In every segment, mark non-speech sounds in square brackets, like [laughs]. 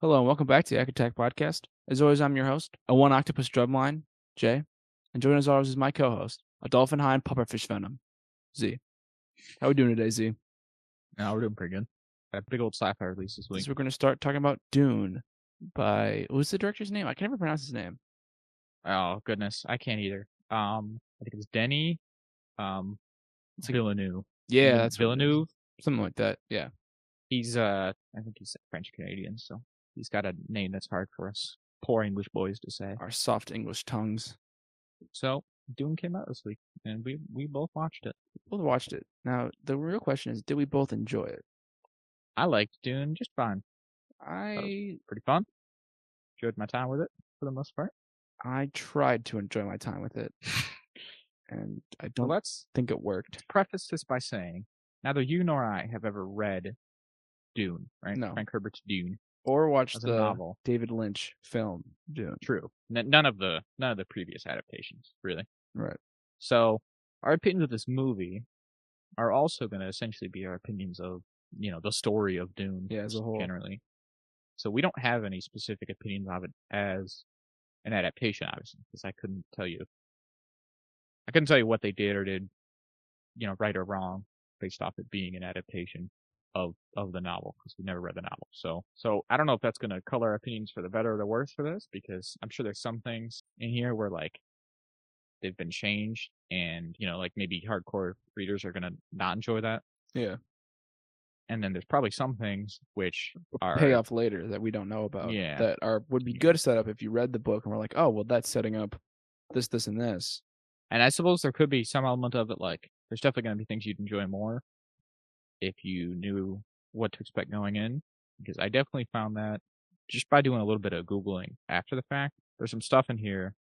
Hello and welcome back to the Attack Podcast. As always, I'm your host, a one octopus drumline, Jay. And joining us always is my co-host, a dolphin hind pufferfish venom, Z. How are we doing today, Z? No, we're doing pretty good. Got a big old sci-fi release this week. So we're going to start talking about Dune by what's the director's name? I can never pronounce his name. Oh goodness, I can't either. Um, I think it's Denny. Um, It's like- Villeneuve. Yeah, that's what it is. Villeneuve. something like that. Yeah, He's uh, I think he's French Canadian, so he's got a name that's hard for us poor English boys to say. our soft English tongues. So Dune came out this week, and we we both watched it. Both watched it. Now the real question is, did we both enjoy it? I liked Dune just fine. I Pretty fun. Enjoyed my time with it for the most part. I tried to enjoy my time with it, [sighs] and I don't let's think it worked. preface this by saying neither you nor I have ever read Dune, right? No. Frank Herbert's Dune. Or watch the novel. David Lynch film Dune. True. N- none of the none of the previous adaptations, really. Right. So our opinions of this movie are also going to essentially be our opinions of you know the story of Dune Yeah, as a whole. generally. So we don't have any specific opinions of it as an adaptation, obviously, because I couldn't tell you. I couldn't tell you what they did or did, you know, right or wrong based off it being an adaptation of of the novel because we never read the novel. So so I don't know if that's going to color our opinions for the better or the worse for this because I'm sure there's some things in here where like they've been changed and you know like maybe hardcore readers are going to not enjoy that Yeah. and then there's probably some things which are Pay off later that we don't know about. Yeah. That are would be good set up if you read the book and we're like, oh well that's setting up this, this, and this. And I suppose there could be some element of it, like there's definitely going to be things you'd enjoy more if you knew what to expect going in. Because I definitely found that just by doing a little bit of googling after the fact, there's some stuff in here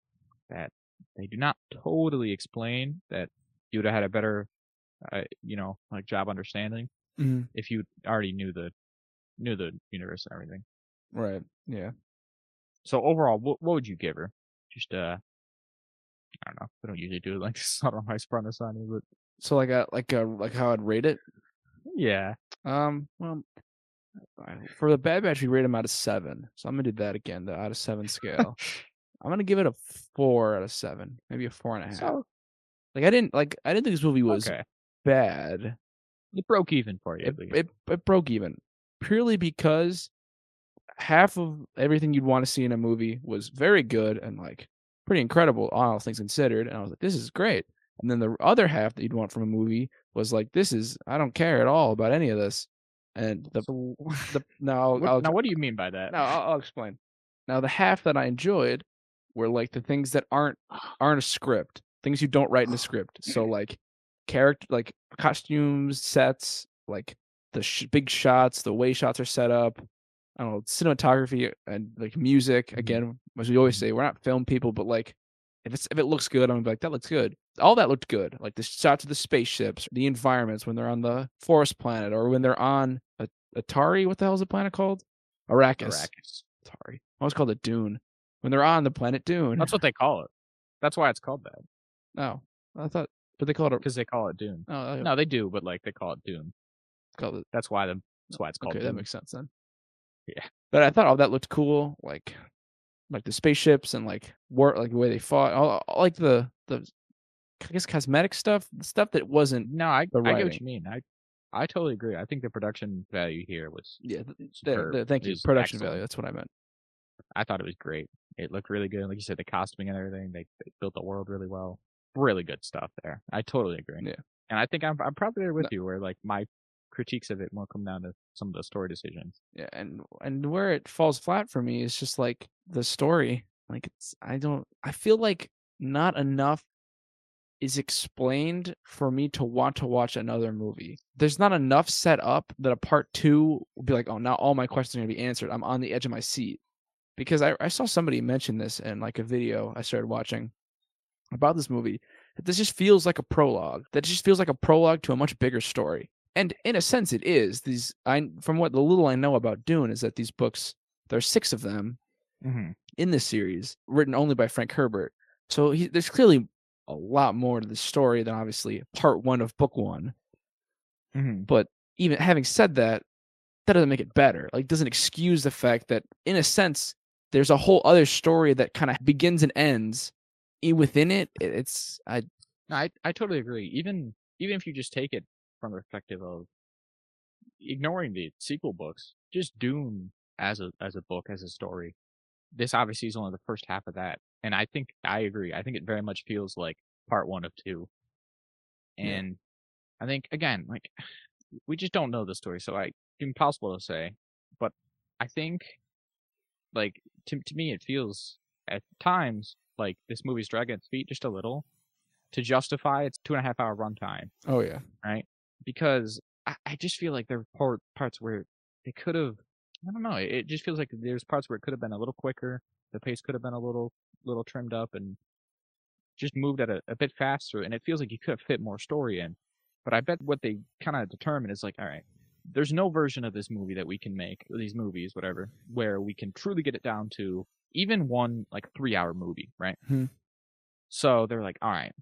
that they do not totally explain that you would have had a better, uh, you know, like job understanding Mm-hmm. if you already knew the knew the universe and everything. Right. Yeah. So overall, what, what would you give her? Just uh, I don't know. We don't usually do it like this. I don't know how I sprung this on you, but So like a like a like how I'd rate it. Yeah. Um. Well, for the Bad Batch, we rate them out of seven. So I'm gonna do that again. The out of seven scale. [laughs] I'm gonna give it a four out of seven, maybe a four and a half. So like I didn't like I didn't think this movie was okay, bad. it broke even for you. it, it it broke even purely because half of everything you'd want to see in a movie was very good and like pretty incredible all things considered and i was like this is great and then the other half that you'd want from a movie was like this is i don't care at all about any of this and the [laughs] the now what, I'll, now, what do you mean by that? now I'll, I'll explain now the half that i enjoyed were like the things that aren't [gasps] aren't a script things you don't write in a script so like character like costumes sets like the sh- big shots the way shots are set up i don't know cinematography and like music Mhm. again as we always Mhm. say we're not film people but like if it's if it looks good i'm gonna be like that looks good all that looked good like the shots of the spaceships the environments when they're on the forest planet or when they're on a, atari what the hell is the planet called arrakis Arrakis. atari i always called it dune when they're on the planet dune That's what they call it. That's why it's called that no i thought but they call it because they call it Dune. oh, No, they do, but like they call it Dune. called it That's why the oh, that's why it's called. Okay, that Dune. makes sense then. Yeah. But I thought all that looked cool, like like the spaceships and like war like the way they fought, all, all like the the I guess cosmetic stuff, the stuff that wasn't No, I I get what you mean. I I totally agree. I think the production value here was yeah. The, the- thank you, production excellent. value. That's what I meant. I thought it was great. It looked really good. Like you said, the costuming and everything. They, they built the world really well. Really good stuff there. I totally agree. Yeah. And I think I'm I'm probably there with No. you where like my critiques of it more come down to some of the story decisions. Yeah, and and where it falls flat for me is just like the story. Like it's I don't I feel like not enough is explained for me to want to watch another movie. There's not enough set up that a part two will be like, oh, now all my questions are gonna be answered. I'm on the edge of my seat. Because I, I saw somebody mention this in like a video I started watching about this movie. This just feels like a prologue. That just feels like a prologue to a much bigger story. And in a sense it is. These I from what the little I know about Dune is that these books, there are six of them Mm-hmm. in this series, written only by Frank Herbert. So he, there's clearly a lot more to the story than obviously part one of book one. Mm-hmm. But even having said that, that doesn't make it better. Like doesn't excuse the fact that in a sense there's a whole other story that kind of begins and ends within it. It's I no, I I totally agree. Even even if you just take it from the perspective of ignoring the sequel books, just Dune as a as a book as a story. This obviously is only the first half of that, and I think I agree. I think it very much feels like part one of two, and yeah. I think again, like [sighs] we just don't know the story, so I impossible to say. But I think, like to to me, it feels at times like this movie's dragging its feet just a little to justify its two and a half hour runtime. Oh yeah, right. Because I, I just feel like there are parts where they could have. I don't know. It, just feels like there's parts where it could have been a little quicker. The pace could have been a little little trimmed up and just moved at a, a bit faster. And it feels like you could have fit more story in. But I bet what they kind of determine is like, all right, there's no version of this movie that we can make, or these movies, whatever, where we can truly get it down to even one like three hour movie, right? Hmm. So they're like, all right,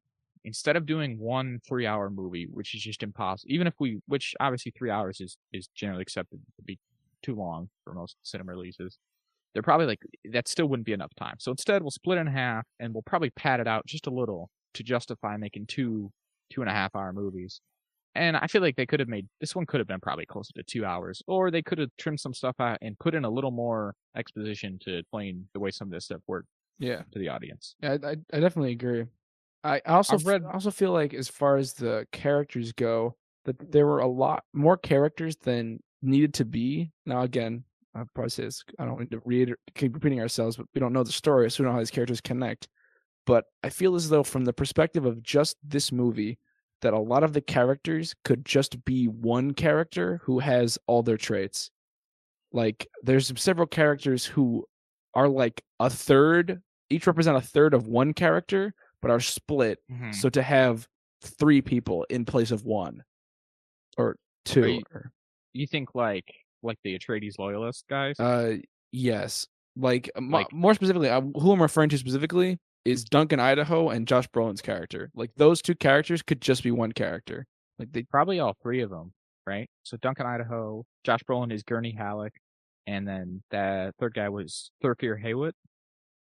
instead of doing one three hour movie, which is just impossible, even if we, which obviously three hours is, is generally accepted to be too long for most cinema releases. They're probably like, that still wouldn't be enough time. So instead we'll split it in half and we'll probably pad it out just a little to justify making two, two and a half hour movies. And I feel like they could have made this one could have been probably closer to two hours, or they could have trimmed some stuff out and put in a little more exposition to explain the way some of this stuff worked. Yeah, to the audience. Yeah, I, I definitely agree. I also I've read, also feel like as far as the characters go, that mm-hmm. there were a lot more characters than needed to be. Now again, I probably say this. I don't need to read keep repeating ourselves, but we don't know the story, so we don't know how these characters connect. But I feel as though, from the perspective of just this movie, that a lot of the characters could just be one character who has all their traits. Like there's several characters who are like a third, each represent a third of one character, but are split. Mm-hmm. So to have three people in place of one or two. You, or, you, think like like the Atreides loyalist guys? Uh, yes. Like, like more specifically, uh, who I'm referring to specifically is Duncan Idaho and Josh Brolin's character. Like those two characters could just be one character. Like they probably all three of them, right? So Duncan Idaho, Josh Brolin is Gurney Halleck, and then the third guy was Thorkir Haywood,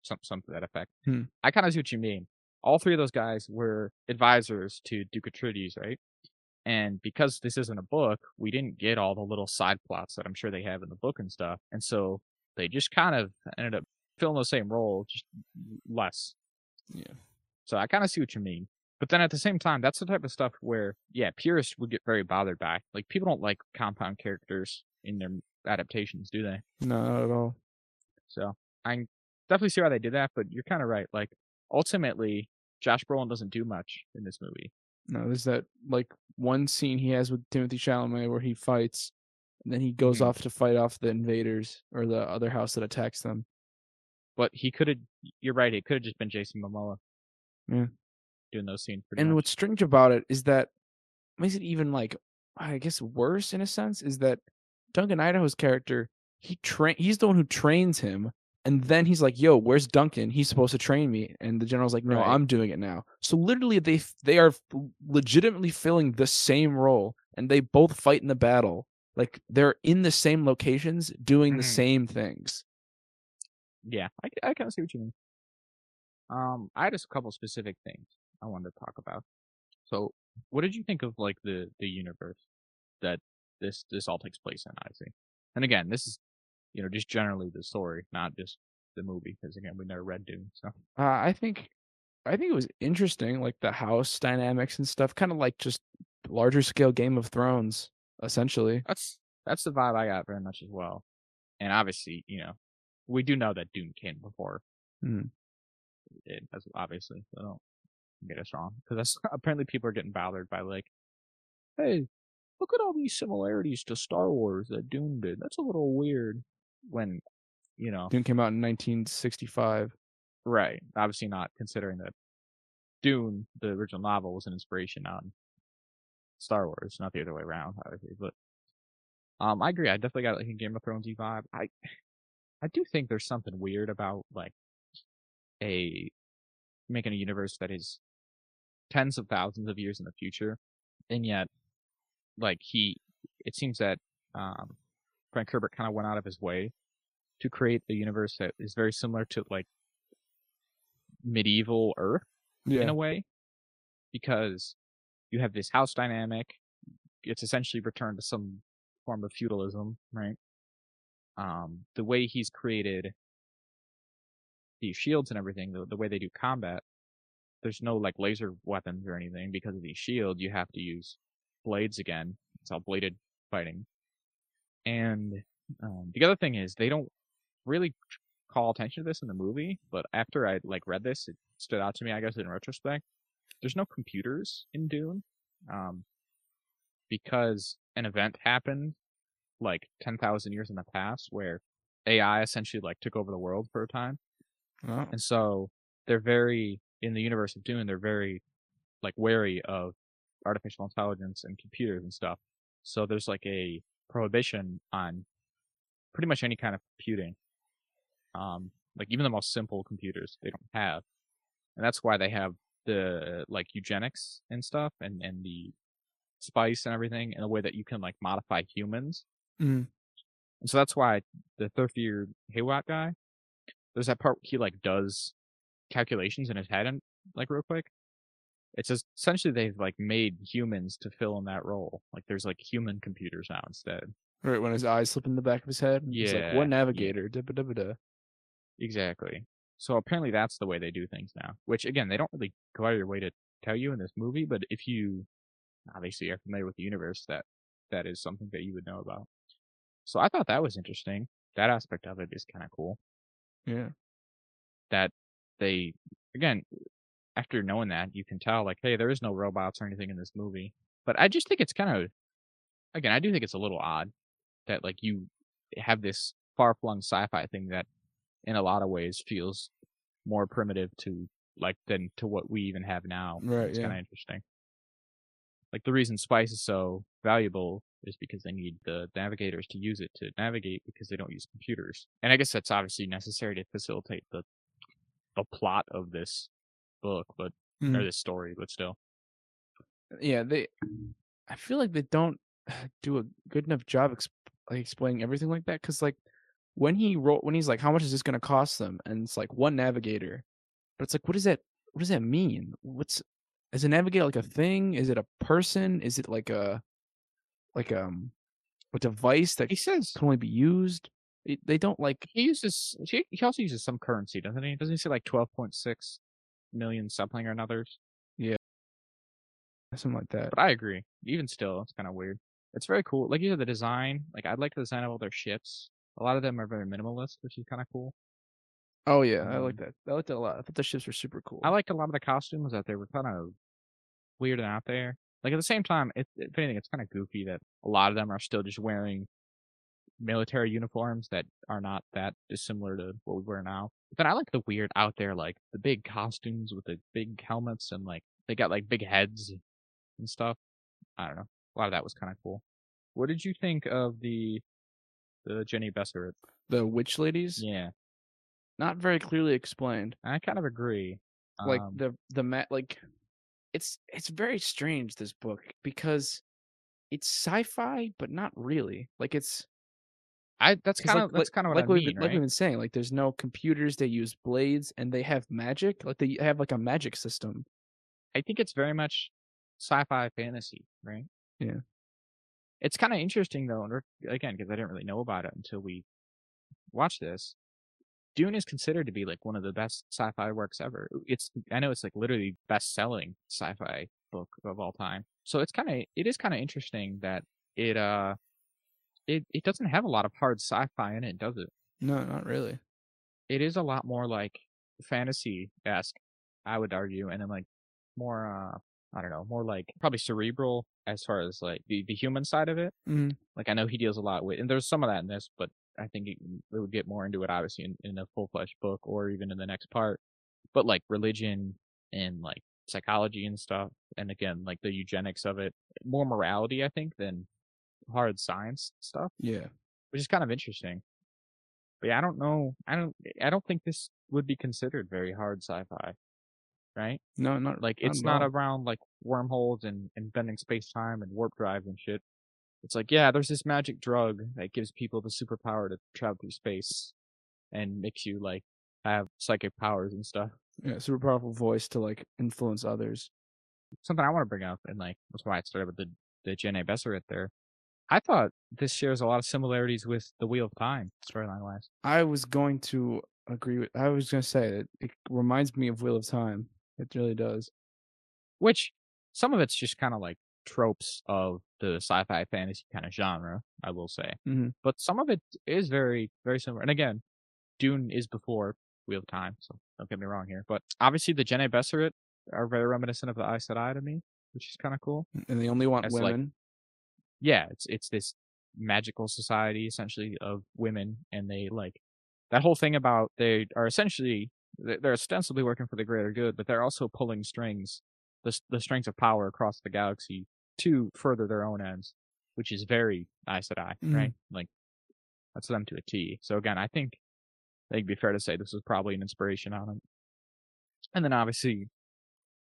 some something to that effect. Hmm. I kind of see what you mean. All three of those guys were advisors to Duke Atreides, right? And because this isn't a book, we didn't get all the little side plots that I'm sure they have in the book and stuff. And so they just kind of ended up filling the same role, just less. Yeah. So I kind of see what you mean. But then at the same time, that's the type of stuff where, yeah, purists would get very bothered by. Like people don't like compound characters in their adaptations, do they? No, not at all. So I definitely see why they did that, but you're kind of right. Like ultimately, Josh Brolin doesn't do much in this movie. No, there's that like one scene he has with Timothy Chalamet where he fights, and then he goes mm-hmm. off to fight off the invaders or the other house that attacks them. But he could have. You're right. It could have just been Jason Momoa. Yeah. Doing those scenes. and much. what's strange about it is that makes it even like I guess worse in a sense is that Duncan Idaho's character he train he's the one who trains him and then he's like, "Yo, where's Duncan? He's supposed to train me." And the general's like, "No, right. I'm doing it now." So literally, they they are legitimately filling the same role, and they both fight in the battle. Like they're in the same locations, doing mm-hmm. the same things. Yeah, I, I kind of see what you mean. Um, I had a couple specific things I wanted to talk about. So, what did you think of like the the universe that this this all takes place in? I see. And again, this is you know just generally the story, not just the movie, because again, we never read Dune. So, uh, I think I think it was interesting, like the house dynamics and stuff, kind of like just larger scale Game of Thrones, essentially. That's that's the vibe I got very much as well. And obviously, you know, we do know that Dune came before mm. it did, obviously. So don't get us wrong, because [laughs] apparently people are getting bothered by like, hey, look at all these similarities to Star Wars that Dune did. That's a little weird. When, you know, Dune came out in 1965. Right. Obviously not considering that Dune, the original novel, was an inspiration on Star Wars, not the other way around, obviously. But um, I agree. I definitely got like a Game of Thrones vibe. I I do think there's something weird about like a making a universe that is tens of thousands of years in the future, and yet, like he, it seems that um, Frank Herbert kind of went out of his way to create a universe that is very similar to like medieval Earth Yeah. in a way, because you have this house dynamic. It's essentially returned to some form of feudalism, right? Um, the way he's created these shields and everything, the, the way they do combat, there's no like laser weapons or anything because of the shield. You have to use blades again. It's all bladed fighting. And um, the other thing is they don't really call attention to this in the movie, but after I like read this, it stood out to me. I guess in retrospect, there's no computers in Dune, um, because an event happened like ten thousand years in the past where AI essentially like took over the world for a time, Oh. and so they're very in the universe of Dune. They're very like wary of artificial intelligence and computers and stuff. So there's like a prohibition on pretty much any kind of computing. Um, like even the most simple computers they don't have, and that's why they have the like eugenics and stuff, and and the spice and everything in a way that you can like modify humans. Mhm. And so that's why the Thufir Hawat guy, there's that part where he like does calculations in his head and like real quick. It's just essentially they've like made humans to fill in that role. Like there's like human computers now instead. Right when his eyes slip in the back of his head. He's like, Yeah, what yeah. navigator? Da da da da. Exactly. So apparently that's the way they do things now. Which again, they don't really go out of their way to tell you in this movie, but if you obviously are familiar with the universe, that that is something that you would know about. So I thought that was interesting. That aspect of it is kind of cool. Yeah. That they again, after knowing that, you can tell like, hey, there is no robots or anything in this movie. But I just think it's kind of again, I do think it's a little odd that like you have this far flung sci-fi thing that in a lot of ways feels more primitive to like than to what we even have now. Right, It's yeah. kind of interesting. Like the reason spice is so valuable is because they need the navigators to use it to navigate because they don't use computers. And I guess that's obviously necessary to facilitate the the plot of this book, but or Mhm. this story, but still. Yeah, they. I feel like they don't [sighs] do a good enough job exp- like explaining everything like that. Because like when he wrote, when he's like, "How much is this going to cost them?" and it's like one navigator, but it's like, what does that? What does that mean? What's is a navigator like a thing? Is it a person? Is it like a like um a device that He says can only be used? They don't like he uses he, he also uses some currency, doesn't he? Doesn't he say like twelve point six million something or another? Yeah. Something like that. But I agree. Even still, it's kind of weird. It's very cool. Like you said, the design. Like I like the design of all their ships. A lot of them are very minimalist, which is kind of cool. Oh yeah, I like Um, that. I liked it a lot. I thought the ships were super cool. I liked a lot of the costumes that they were kind of weird and out there. Like at the same time, it, if anything, it's kind of goofy that a lot of them are still just wearing military uniforms that are not that dissimilar to what we wear now. But then I like the weird out there, like the big costumes with the big helmets and like they got like big heads and stuff. I don't know. A lot of that was kind of cool. What did you think of the the Jenny Besserit? the witch ladies, Yeah, not very clearly explained. I kind of agree. like Um, the the mat like it's it's very strange this book because it's sci-fi but not really like it's I that's kind like, of that's kind of what like I we've mean, been, like right? we've been saying like there's no computers they use blades and they have magic like they have like a magic system I think it's very much sci-fi fantasy, right? Yeah. It's kind of interesting though, and again, because I didn't really know about it until we watched this. Dune is considered to be like one of the best sci-fi works ever. It's I know it's like literally best-selling sci-fi book of all time. So it's kind of it is kind of interesting that it uh it it doesn't have a lot of hard sci-fi in it, does it? no not really It is a lot more like fantasy-esque, I would argue, and then like more uh I don't know, more like probably cerebral as far as like the the human side of it. Mhm. Like I know he deals a lot with, and there's some of that in this, but I think it, it would get more into it obviously in, in a full fledged book or even in the next part. But like religion and like psychology and stuff, and again like the eugenics of it, more morality I think than hard science stuff, yeah which is kind of interesting. But yeah, I don't know. I don't. I don't think this would be considered very hard sci-fi, right? no not Like it's at not around like wormholes and, and bending space time and warp drives and shit. It's like, yeah, there's this magic drug that gives people the superpower to travel through space and makes you like have psychic powers and stuff. Yeah, super powerful voice to like influence others. Something I want to bring up, and like that's why I started with the the Jenna Besseret there. I thought this shares a lot of similarities with the Wheel of Time storyline wise. I was going to agree with. I was going to say that it reminds me of Wheel of Time. It really does. Which some of it's just kind of like tropes of the sci-fi fantasy kind of genre, I will say. Mhm. But some of it is very, very similar. And again, Dune is before Wheel of Time, so don't get me wrong here. But obviously, the Jene Besseret are very reminiscent of the Aes Sedai to me, which is kind of cool. And they only want As, like, women. Yeah, it's it's this magical society essentially of women, and they like that whole thing about they are essentially they- they're ostensibly working for the greater good, but they're also pulling strings, the the strings of power across the galaxy to further their own ends, which is very Aes Sedai, Mhm. right? Like that's them to a T. So again, I think I think it'd be fair to say this was probably an inspiration on him. And then obviously,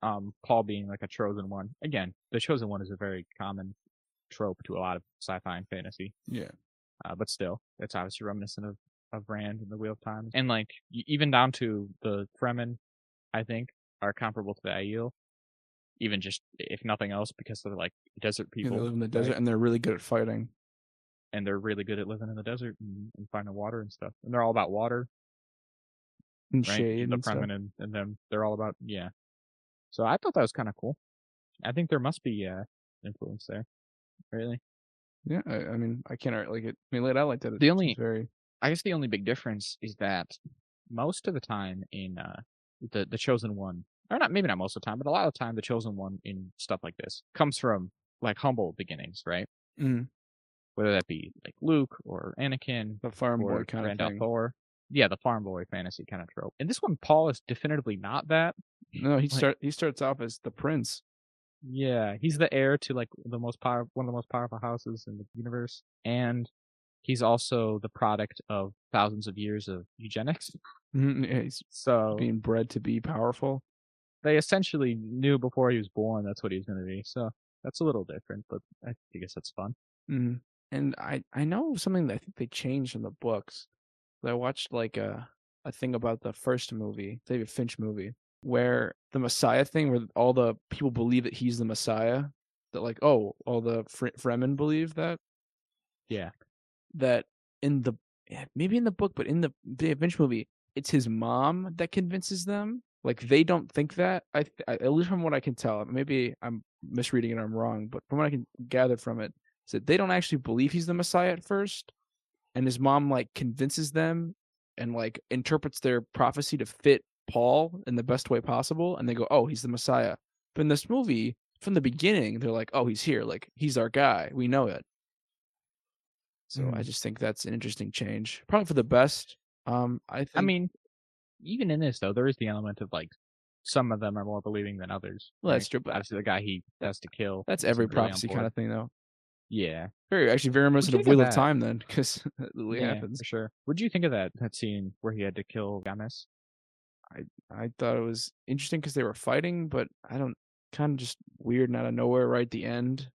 um, Paul being like a chosen one. Again, the chosen one is a very common trope to a lot of sci-fi and fantasy. Yeah. Uh, but still, it's obviously reminiscent of, of Rand and the Wheel of Time. And like, even down to the Fremen, I think, are comparable to the Aiel. Even just, if nothing else, because they're like desert Yeah, people. they live in the right? desert and they're really good at fighting. and they're really good at living in the desert and, and finding water and stuff. And they're all about water, And right? shade the and stuff. Fremen and, and them, they're all about, yeah. So I thought that was kind of cool. I think there must be, uh, influence there. Really? Yeah, I, I mean, I can't like it. I mean, laid out like that. it The only- very I guess the only big difference is that most of the time in uh the the chosen one, or not maybe not most of the time, but a lot of the time the chosen one in stuff like this comes from like humble beginnings, right? mm, Whether that be like Luke or Anakin the farm boy kind of Rand thing. al'Thor. Yeah, the farm boy fantasy kind of trope. And this one, Paul is definitively not that. No, he Like- start he starts off as the prince. Yeah, he's the heir to like the most power, one of the most powerful houses in the universe, and he's also the product of thousands of years of eugenics. Mhm, yeah, he's So being bred to be powerful. they essentially knew before he was born that's what he was going to be. So that's a little different, but I guess that's fun. Mm. And I I know something that I think they changed in the books. I watched like a a thing about the first movie, David Finch movie, where the Messiah thing, where all the people believe that he's the Messiah. That like, oh, all the Fre- Fremen believe that. Yeah. That in the eh, maybe in the book, but in the David Finch movie, it's his mom that convinces them. Like they don't think that. I, I at least from what I can tell. Maybe I'm misreading it. I'm wrong, but from what I can gather from it, is that they don't actually believe he's the Messiah at first, and his mom like convinces them and like interprets their prophecy to fit Paul in the best way possible, and they go, "Oh, he's the Messiah." But in this movie, from the beginning, they're like, "Oh, he's here. Like he's our guy. We know it." So I Mm. just think that's an interesting change, probably for the best. Um, I think. I mean, even in this though, there is the element of like some of them are more believing than others. Well, that's true, but Obviously, the guy he has to kill. that's every really prophecy kind of thing, though. Yeah, Very actually very of think of Wheel of? Time then, because [laughs] it really yeah, happens. for sure. What do you think of that that scene where he had to kill Jamis? I I thought it was interesting because they were fighting, but I don't kind of just weird and out of nowhere right at the end.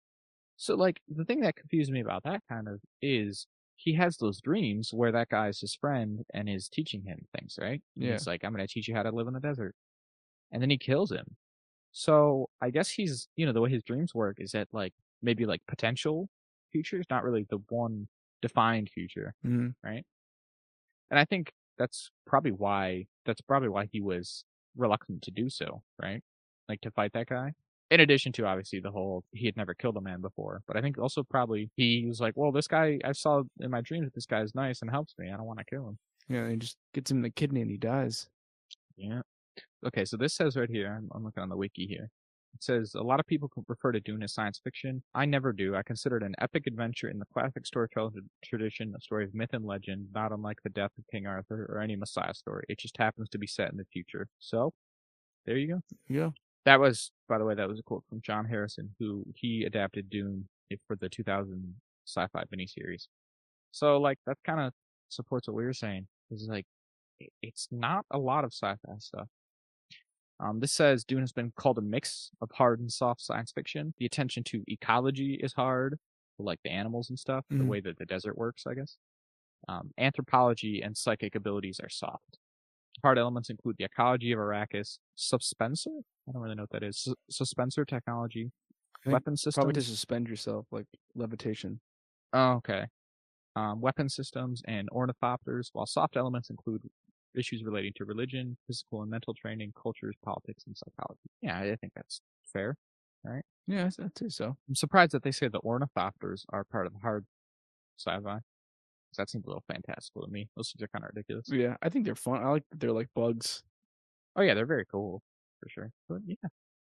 So like the thing that confused me about that kind of is he has those dreams where that guy's his friend and is teaching him things, right? And Yeah. He's like, I'm gonna teach you how to live in the desert. And then he kills him. So I guess he's you know, the way his dreams work is that like maybe like potential futures, not really the one defined future. Mhm. right? And I think that's probably why that's probably why he was reluctant to do so, right? Like to fight that guy. In addition to obviously the whole he had never killed a man before, but I think also probably he was like, well, this guy I saw in my dreams that this guy is nice and helps me. I don't want to kill him. Yeah, he just gets him the kidney and he dies. Yeah. Okay, so this says right here, I'm, I'm looking on the wiki here. It says a lot of people refer to Dune as science fiction. I never do. I consider it an epic adventure in the classic storytelling tradition, a story of myth and legend, not unlike the death of King Arthur or any Messiah story. It just happens to be set in the future. So, there you go. Yeah. That was, by the way, that was a quote from John Harrison, who he adapted Dune for the 2000 sci-fi miniseries. So, like, that kind of supports what we were saying. Is like, it's not a lot of sci-fi stuff. Um, this says Dune has been called a mix of hard and soft science fiction. The attention to ecology is hard, like the animals and stuff, the Mhm. way that the desert works, I guess. Um, anthropology and psychic abilities are soft. Hard elements include the ecology of Arrakis, suspensor. I don't really know what that is. Sus- suspensor technology, weapon systems. Probably to suspend yourself, like levitation. Oh, okay. Um, weapon systems and ornithopters, while soft elements include issues relating to religion, physical and mental training, cultures, politics, and psychology. Yeah, I think that's fair. Right? Yeah, I'd I'd say so. I'm surprised that they say the ornithopters are part of the hard sci-fi. That seems a little fantastical to me. Those things are kind of ridiculous. Yeah, I think they're fun. I like they're like bugs. Oh yeah, they're very cool for sure. But yeah,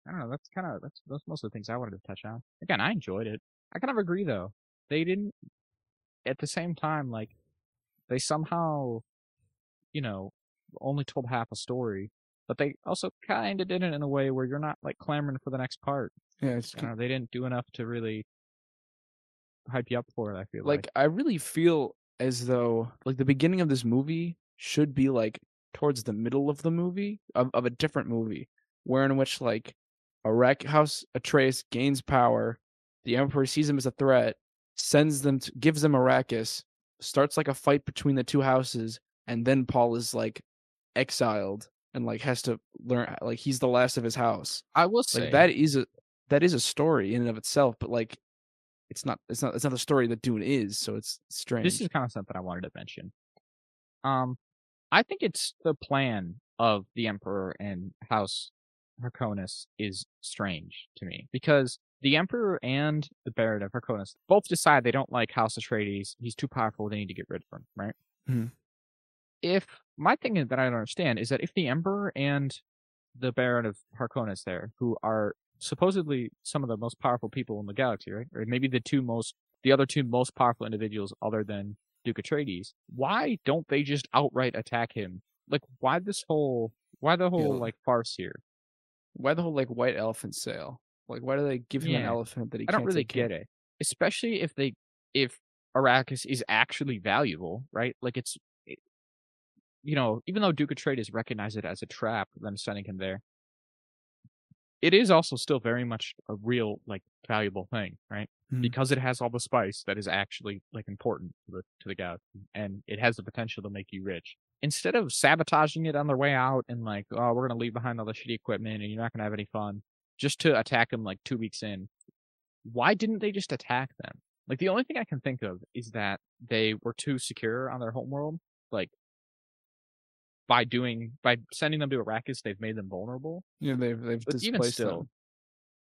I don't know. That's kind of that's that's most of the things I wanted to touch on. Again, I enjoyed it. I kind of agree though. They didn't. At the same time, like they somehow, you know, only told half a story, but they also kind of did it in a way where you're not like clamoring for the next part. Yeah, it's You know, they didn't do enough to really hype you up for it. I feel like like, I really feel as though like the beginning of this movie should be like towards the middle of the movie of, of a different movie, where in which like Arrak House Atreides gains power, the Emperor sees him as a threat, sends them to gives them Arrakis, starts like a fight between the two houses, and then Paul is like exiled and like has to learn like he's the last of his house. I will say Like that is a that is a story in and of itself, but like it's not it's not it's not the story that Dune is, so it's strange. This is kind of something I wanted to mention. Um, I think it's the plan of the Emperor and House Harkonnen is strange to me because the Emperor and the Baron of Harkonnen both decide they don't like House Atreides. He's too powerful. They need to get rid of him, right? Mhm. If my thing that I don't understand is that if the Emperor and the Baron of Harkonnen there, who are supposedly some of the most powerful people in the galaxy, right? Or maybe the two most, the other two most powerful individuals other than Duke Atreides. Why don't they just outright attack him? Like, why this whole, why the whole Yeah. like farce here? why the whole like white elephant sale? Like why do they give him an elephant that he I don't can't really get it, especially if they, if Arrakis is actually valuable, right? Like it's, it, you know, even though Duke Atreides recognized it as a trap, them sending him there, it is also still very much a real like valuable thing, right? Mhm. Because it has all the spice that is actually like important to the to the galaxy, and it has the potential to make you rich. Instead of sabotaging it on their way out and like, oh, we're gonna leave behind all the shitty equipment and you're not gonna have any fun, just to attack them like two weeks in, why didn't they just attack them? Like the only thing I can think of is that they were too secure on their homeworld. Like by doing by sending them to Arrakis, they've made them vulnerable. Yeah, they've they've But even displaced still, them.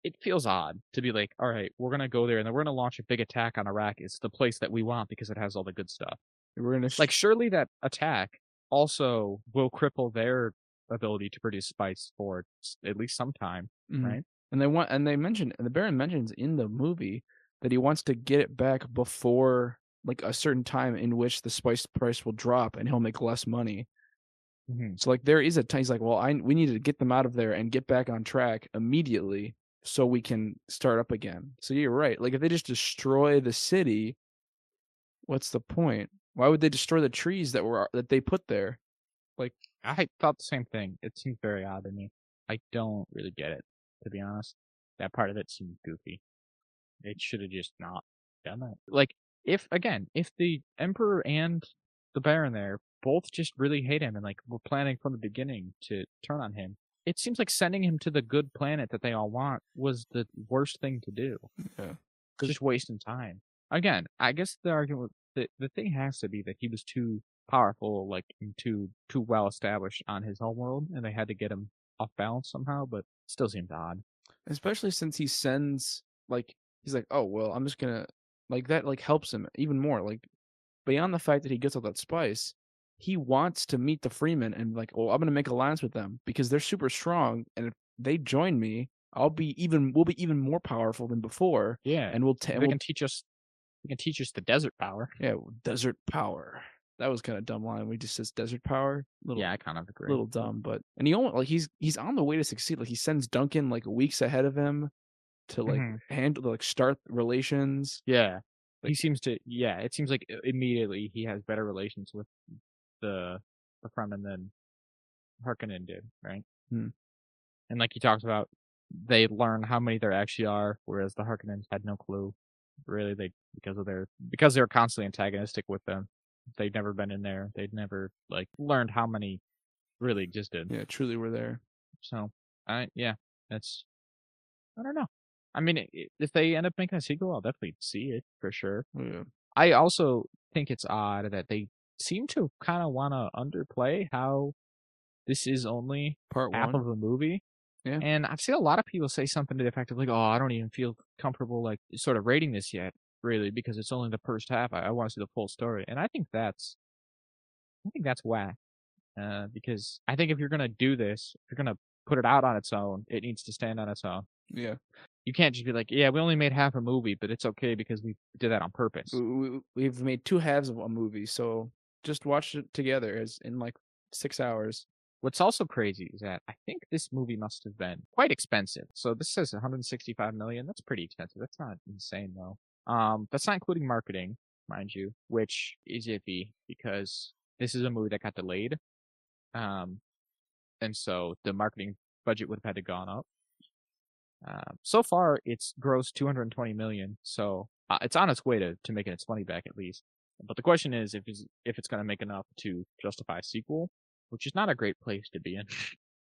it feels odd to be like, all right, we're gonna go there and then we're gonna launch a big attack on Arrakis, the place that we want because it has all the good stuff. We're gonna sh- Like surely that attack also will cripple their ability to produce spice for at least some time, Mhm. right? And they want and they mentioned and the Baron mentions in the movie that he wants to get it back before like a certain time in which the spice price will drop and he'll make less money. Mm-hmm. So like there is a time he's like, well, I we need to get them out of there and get back on track immediately so we can start up again. So you're right. Like if they just destroy the city, what's the point? Why would they destroy the trees that were that they put there? Like I thought the same thing. It seems very odd to me. I don't really get it, to be honest. That part of it seems goofy. It should have just not done that. Like, if, again, if the Emperor and the Baron there both just really hate him and, like, were planning from the beginning to turn on him, it seems like sending him to the good planet that they all want was the worst thing to do. Yeah. It's just wasting time. Again, I guess the argument, the, the thing has to be that he was too powerful, like and too too well established on his homeworld, and they had to get him off balance somehow. But still seems odd. especially since he sends like he's like oh well i'm just gonna like that like helps him even more like beyond the fact that he gets all that spice he wants to meet the Fremen and like oh i'm gonna make alliance with them because they're super strong and if they join me i'll be even we'll be even more powerful than before Yeah, and we'll they we'll, can teach us. They can teach us the desert power. yeah desert power that was kind of dumb line we just says desert power little Yeah, I kind of agree. little dumb, but and he only like he's he's on the way to succeed. Like he sends Duncan like weeks ahead of him to like Mhm. handle like start relations. Yeah, he seems to. Yeah, it seems like immediately he has better relations with the the Fremen than Harkonnen did, right? Hmm. And like you talked about, they learn how many there actually are, whereas the Harkonnens had no clue. Really, they because of their because they're constantly antagonistic with them. They'd never been in there. They'd never like learned how many really existed. Yeah, truly were there. So, I yeah, that's I don't know. I mean, if they end up making a sequel, I'll definitely see it for sure. Yeah. I also think it's odd that they seem to kind of want to underplay how this is only Part half one. of a movie. Yeah. And I've seen a lot of people say something to the effect of like, "Oh, I don't even feel comfortable like sort of rating this yet, really, because it's only the first half. I, I want to see the full story." And I think that's, I think that's whack. Uh, because I think if you're gonna do this, if you're gonna put it out on its own, it needs to stand on its own. yeah. You can't just be like, "Yeah, we only made half a movie, but it's okay because we did that on purpose." We, we, we've made two halves of a movie, so just watch it together as in like six hours. What's also crazy is that I think this movie must have been quite expensive. So this says 165 million. That's pretty expensive. That's not insane though. Um, that's not including marketing, mind you, which is iffy because this is a movie that got delayed. Um, and so the marketing budget would have had to gone up. Um, so far it's grossed 220 million. So uh, it's on its way to, to making its money back at least. But the question is if it's, if it's going to make enough to justify a sequel which is not a great place to be in.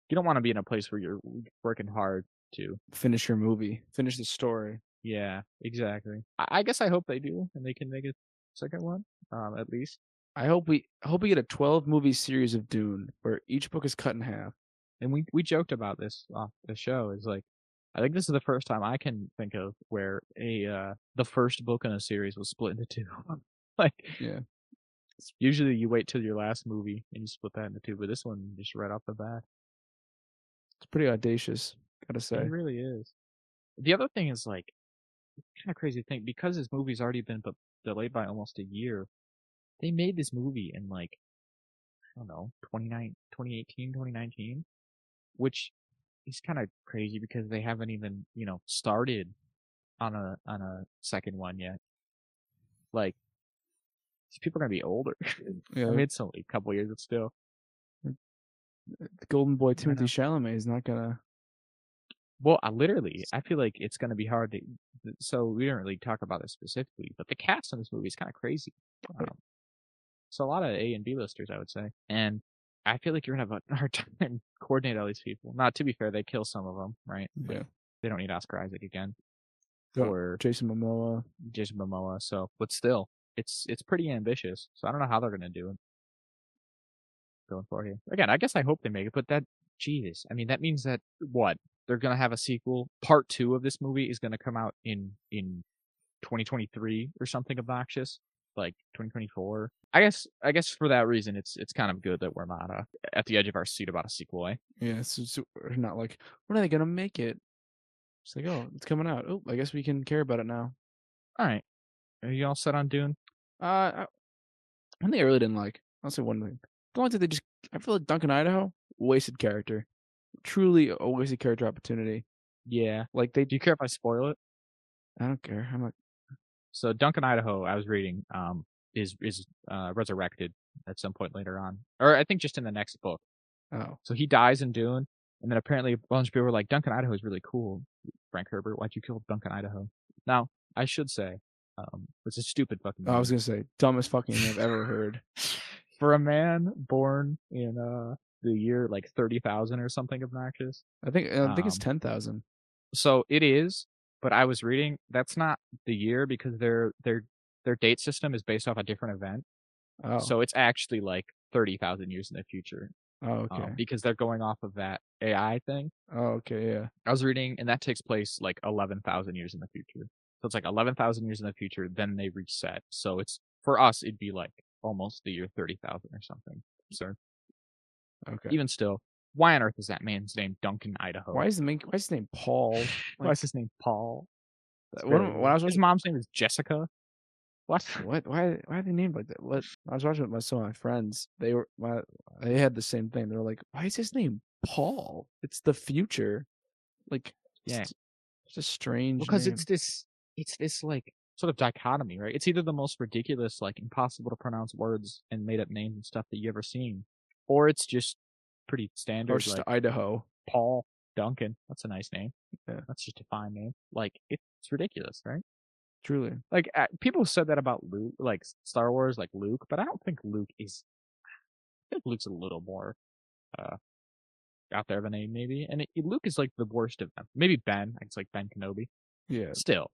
You don't want to be in a place where you're working hard to. Finish your movie. Finish the story. Yeah, exactly. I, I guess I hope they do, and they can make a second one, um, at least. I hope we I hope we get a twelve movie series of Dune where each book is cut in half. And we we joked about this off the show. Is like, I think this is the first time I can think of where a uh, the first book in a series was split into two. [laughs] [laughs] like, Yeah. usually you wait till your last movie and you split that into two, but this one just right off the bat. It's pretty audacious, gotta say. It really is. The other thing is like kind of crazy thing because this movie's already been bu- delayed by almost a year. They made this movie in like I don't know 29, 2018, 2019, which is kind of crazy because they haven't even you know started on a on a second one yet. Like these people are gonna be older. [laughs] Yeah, I mean, it's only a couple years, but still. the golden boy Timothy. Chalamet is not gonna. Well, I literally, I feel like it's going to be hard to. So we don't really talk about this specifically, but the cast in this movie is kind of crazy. Um, so a lot of A and B listers, I would say, and I feel like you're gonna have a [laughs] hard time coordinating all these people. Not to be fair, they kill some of them, right? Yeah. They don't need Oscar Isaac again or Jason Momoa. Jason Momoa. So, but still, it's it's pretty ambitious. So I don't know how they're gonna do it going forward here. Again, I guess I hope they make it, but that Jesus, I mean, that means that what they're gonna have a sequel. Part two of this movie is gonna come out in in 2023 or something obnoxious, like 2024. I guess I guess for that reason, it's it's kind of good that we're not uh, at the edge of our seat about a sequel. Eh? Yeah, it's, it's we're not like when are they gonna make it? It's like oh, it's coming out. Oh, I guess we can care about it now. All right, are you all set on Dune? Uh, one thing I really didn't like. I'll say one thing. The only thing they just I feel like Duncan Idaho wasted character. Truly a wasted character opportunity. Yeah. Like they, Do you care if I spoil it? I don't care. I'm like, So Duncan Idaho, I was reading, um, is is uh, resurrected at some point later on, or I think just in the next book. oh, So he dies in Dune, and then apparently a bunch of people were like, Duncan Idaho is really cool. Frank Herbert, why'd you kill Duncan Idaho? Now I should say, um, it's a stupid fucking. I was gonna say dumbest fucking thing I've ever heard. [laughs] For a man born in uh the year like thirty thousand or something obnoxious. I think I think it's Um, ten thousand. So it is, but I was reading that's not the year because their their their date system is based off a different event. Oh, So it's actually like 30,000 years in the future oh, um, okay. because they're going off of that AI thing. oh, okay, yeah. I was reading, and that takes place like 11,000 years in the future. So it's like 11,000 years in the future, then they reset. So it's for us, it'd be like almost the year 30,000 or something. Absurd. Okay. Even still, why on earth is that man's name Duncan Idaho? why is the main? Why is his name Paul? [laughs] why is his name Paul? When, when I was his mom's name is Jessica. What? what? Why? Why are they named like that? What? I was watching with my some of my friends. They were my. They had the same thing. They're like, why is his name Paul? It's the future. Like, Yeah. it's, it's a strange. because name. it's this it's this like sort of dichotomy, right? It's either the most ridiculous, like impossible to pronounce words and made up names and stuff that you ever seen, or it's just pretty standard, or just like Idaho. Paul Duncan. That's a nice name. Yeah. That's just a fine name. Like it's ridiculous, right? Truly. Like uh, people said that about Luke, like Star Wars, like Luke, but I don't think Luke is. I think Luke's a little more uh out there of a name, maybe. And it, Luke is like the worst of them. Maybe Ben. It's like Ben Kenobi. Yeah. Still,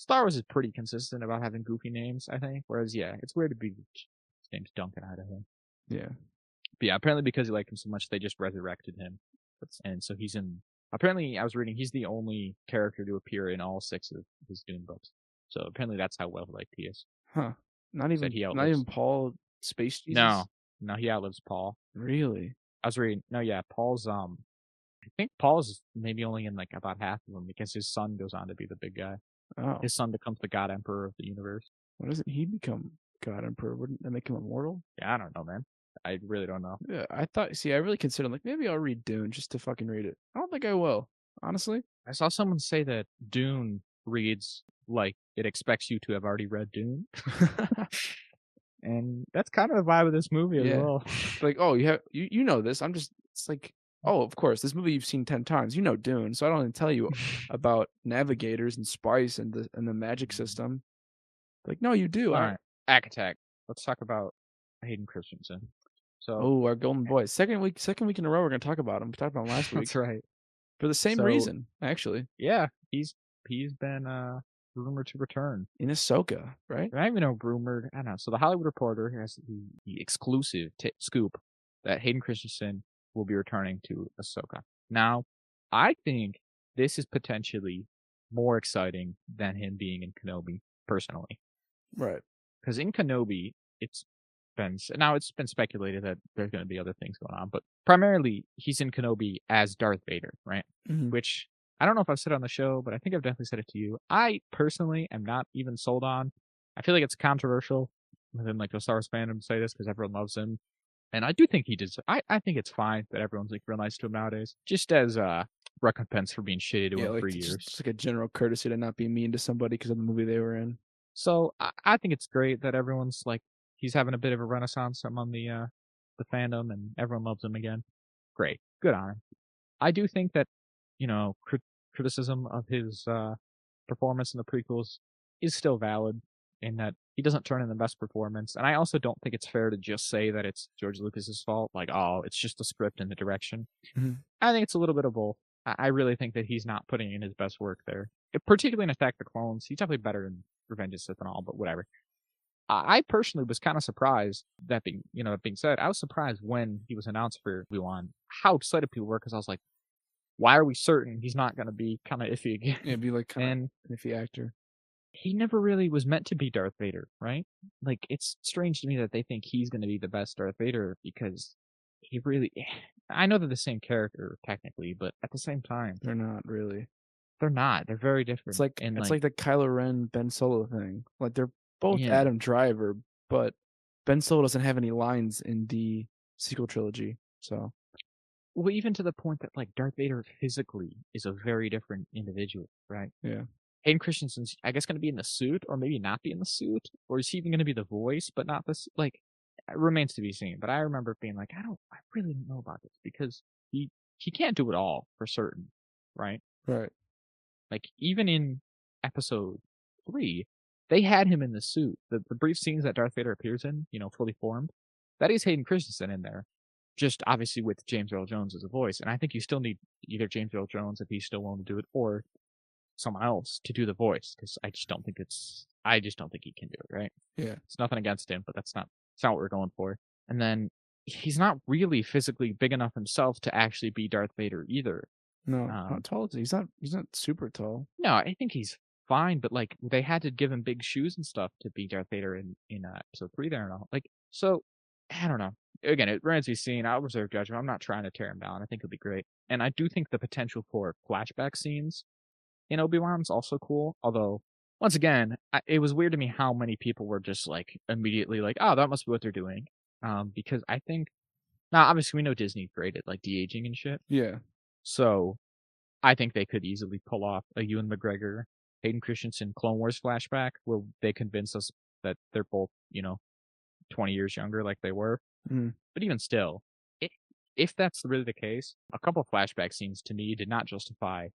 Star Wars is pretty consistent about having goofy names. I think. Whereas, yeah, it's weird to be his name's Duncan Idaho. Yeah. But yeah, apparently because he liked him so much, they just resurrected him, and so he's in. Apparently, I was reading he's the only character to appear in all six of his Dune books. So apparently, that's how well liked he is. Huh. Not even. he not even Paul Space Jesus. No, no, he outlives Paul. Really. I was reading. No, yeah, Paul's. Um, I think Paul's maybe only in like about half of them because his son goes on to be the big guy. Oh. His son becomes the God Emperor of the universe. Why doesn't he become God Emperor? Wouldn't that make him immortal? Yeah, I don't know, man. I really don't know. Yeah, I thought. See, I really considered like maybe I'll read Dune just to fucking read it. I don't think I will, honestly. I saw someone say that Dune reads like it expects you to have already read Dune, [laughs] and that's kind of the vibe of this movie as Yeah. well. like, oh, you have you you know this. I'm just. It's like, oh, of course, this movie you've seen ten times. You know Dune, so I don't to tell you [laughs] about navigators and spice and the and the magic system. Like, no, you do. All right, right, Akatak. Let's talk about Hayden Christensen. So Oh, our golden boy. Second week, second week in a row, we're gonna talk about him. We talked about him [laughs] last week that's right. for the same So- reason, actually. Yeah, he's he's been uh rumored to return. In Ahsoka, right? I don't even know rumored. I don't know. So the Hollywood Reporter has the, the exclusive t- scoop that Hayden Christensen will be returning to Ahsoka. Now, I think this is potentially more exciting than him being in Kenobi, personally. Right. Because in Kenobi, it's been now it's been speculated that there's going to be other things going on, but primarily he's in Kenobi as Darth Vader, right? Mhm. which I don't know if I've said on the show, but I think I've definitely said it to you. I personally am not even sold on. I feel like it's controversial within like the Star Wars fandom to say this because everyone loves him, and I do think he does. I I think it's fine that everyone's like real nice to him nowadays, just as uh recompense for being shitty to Yeah, him like for just, years. just like a general courtesy to not be mean to somebody because of the movie they were in. So I, I think it's great that everyone's like he's having a bit of a renaissance among the uh the fandom and everyone loves him again. Great, good on him. I do think that you know crit- criticism of his uh performance in the prequels is still valid in that he doesn't turn in the best performance, and I also don't think it's fair to just say that it's George Lucas's fault. Like, oh, it's just the script and the direction. Mhm. I think it's a little bit of both. I really think that he's not putting in his best work there, It- particularly in Attack the Clones. He's definitely better in Revenge of Sith and all, but whatever. I personally was kind of surprised. That being, you know, that being said, I was surprised when he was announced for Obi Wan how excited people were because I was like, why are we certain he's not going to be kind of iffy again? Yeah, be like kind of [laughs] an iffy actor. He never really was meant to be Darth Vader, right? Like it's strange to me that they think he's going to be the best Darth Vader because he really. [sighs] I know they're the same character technically, but at the same time, They're not really. they're not. They're very different. It's like and it's like, the Kylo Ren Ben Solo thing. Like they're both Yeah. Adam Driver, but Ben Solo doesn't have any lines in the sequel trilogy. So well, even to the point that like Darth Vader physically is a very different individual, right? Yeah. Hayden Christensen's, I guess, going to be in the suit, or maybe not be in the suit, or is he even going to be the voice, but not this? Like, it remains to be seen. But I remember being like, I don't, I really don't know about this because he he can't do it all for certain, right? right. Like even in episode three, they had him in the suit. The the brief scenes that Darth Vader appears in, you know, fully formed, that is Hayden Christensen in there. Just obviously with James Earl Jones as a voice. And I think you still need either James Earl Jones if he's still willing to do it, or someone else to do the voice, because I just don't think it's I just don't think he can do it, right? Yeah. It's nothing against him, but that's not that's not what we're going for. And then he's not really physically big enough himself to actually be Darth Vader either. No, Um, how tall is he? He's not. He's not super tall. No, I think he's fine, but like they had to give him big shoes and stuff to be Darth Vader in in uh, episode three there and all. Like, so I don't know. Again, it remains to be seen. I'll reserve judgment. I'm not trying to tear him down. I think it'll be great, and I do think the potential for flashback scenes in Obi Wan's also cool. Although, once again, I, it was weird to me how many people were just like immediately like, "Oh, that must be what they're doing," um, because I think now obviously we know Disney great at like de aging and shit. Yeah. So I think they could easily pull off a Ewan McGregor, Hayden Christensen Clone Wars flashback where they convince us that they're both, you know, 20 years younger like they were. Mhm. But even still, if that's really the case, a couple flashback scenes to me did not justify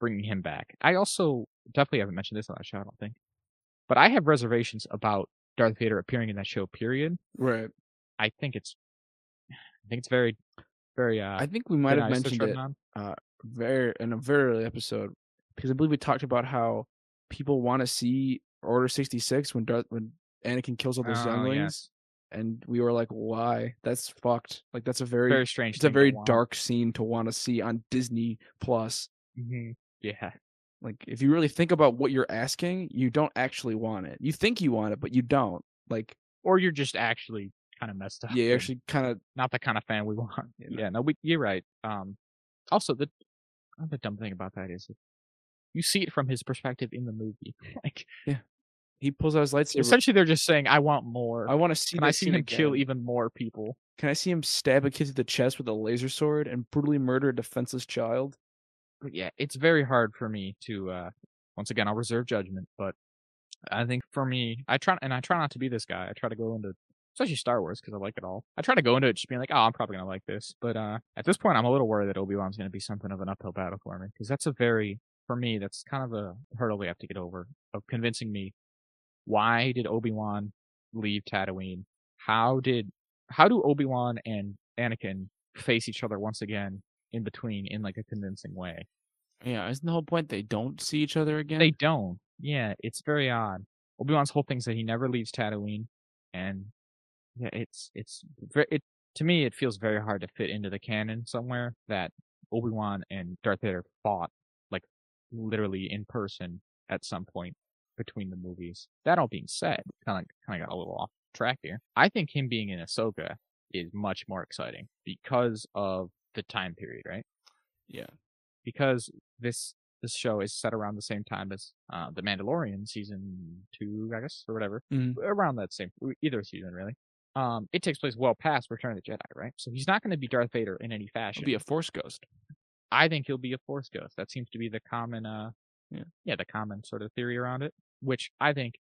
bringing him back. I also definitely haven't mentioned this on that show, I don't think. But I have reservations about Darth Vader appearing in that show. Period. Right. I think it's, [sighs] I think it's very, very. Uh, I think we might have mentioned it on. very in a very early episode because I believe we talked about how people want to see Order sixty six when Darth when Anakin kills all those Oh, younglings, yes. and we were like, why? That's fucked. Like that's a very, Very strange. it's a very dark scene to want to see on Disney Plus. Mhm. Yeah. Like if you really think about what you're asking, you don't actually want it. You think you want it, but you don't. Like Or you're just actually kind of messed up. yeah, you and actually kind of not the kind of fan we [laughs] want. You know? Yeah, no, we, you're right. Um, also the other dumb thing about that is you see it from his perspective in the movie. [laughs] like yeah, he pulls out his lightsaber. essentially, they're just saying, "I want more. I want to see. Can I see him kill even more people?" Can I see him stab a kid to the chest with a laser sword and brutally murder a defenseless child? Yeah, it's very hard for me to. uh Once again, I'll reserve judgment, but I think for me, I try and I try not to be this guy. I try to go into especially Star Wars because I like it all. I try to go into it just being like, "Oh, I'm probably gonna like this," but uh at this point, I'm a little worried that Obi Wan's gonna be something of an uphill battle for me because that's a very for me that's kind of a hurdle we have to get over of convincing me why did Obi Wan leave Tatooine? How did how do Obi Wan and Anakin face each other once again in between in like a convincing way? Yeah, isn't the whole point they don't see each other again? They don't. Yeah, it's very odd. Obi Wan's whole thing's that he never leaves Tatooine, and yeah, it's it's very it to me it feels very hard to fit into the canon somewhere that Obi Wan and Darth Vader fought like literally in person at some point between the movies. That all being said, kind of kind of got a little off track here. I think him being in Ahsoka is much more exciting because of the time period, right? yeah, because this this show is set around the same time as uh, the Mandalorian season two, I guess, or whatever, Mhm. around that same either season really. Um, it takes place well past Return of the Jedi, right? So he's not going to be Darth Vader in any fashion. He'll be a Force ghost. I think he'll be a Force ghost. That seems to be the common, uh, Yeah. yeah, the common sort of theory around it, which I think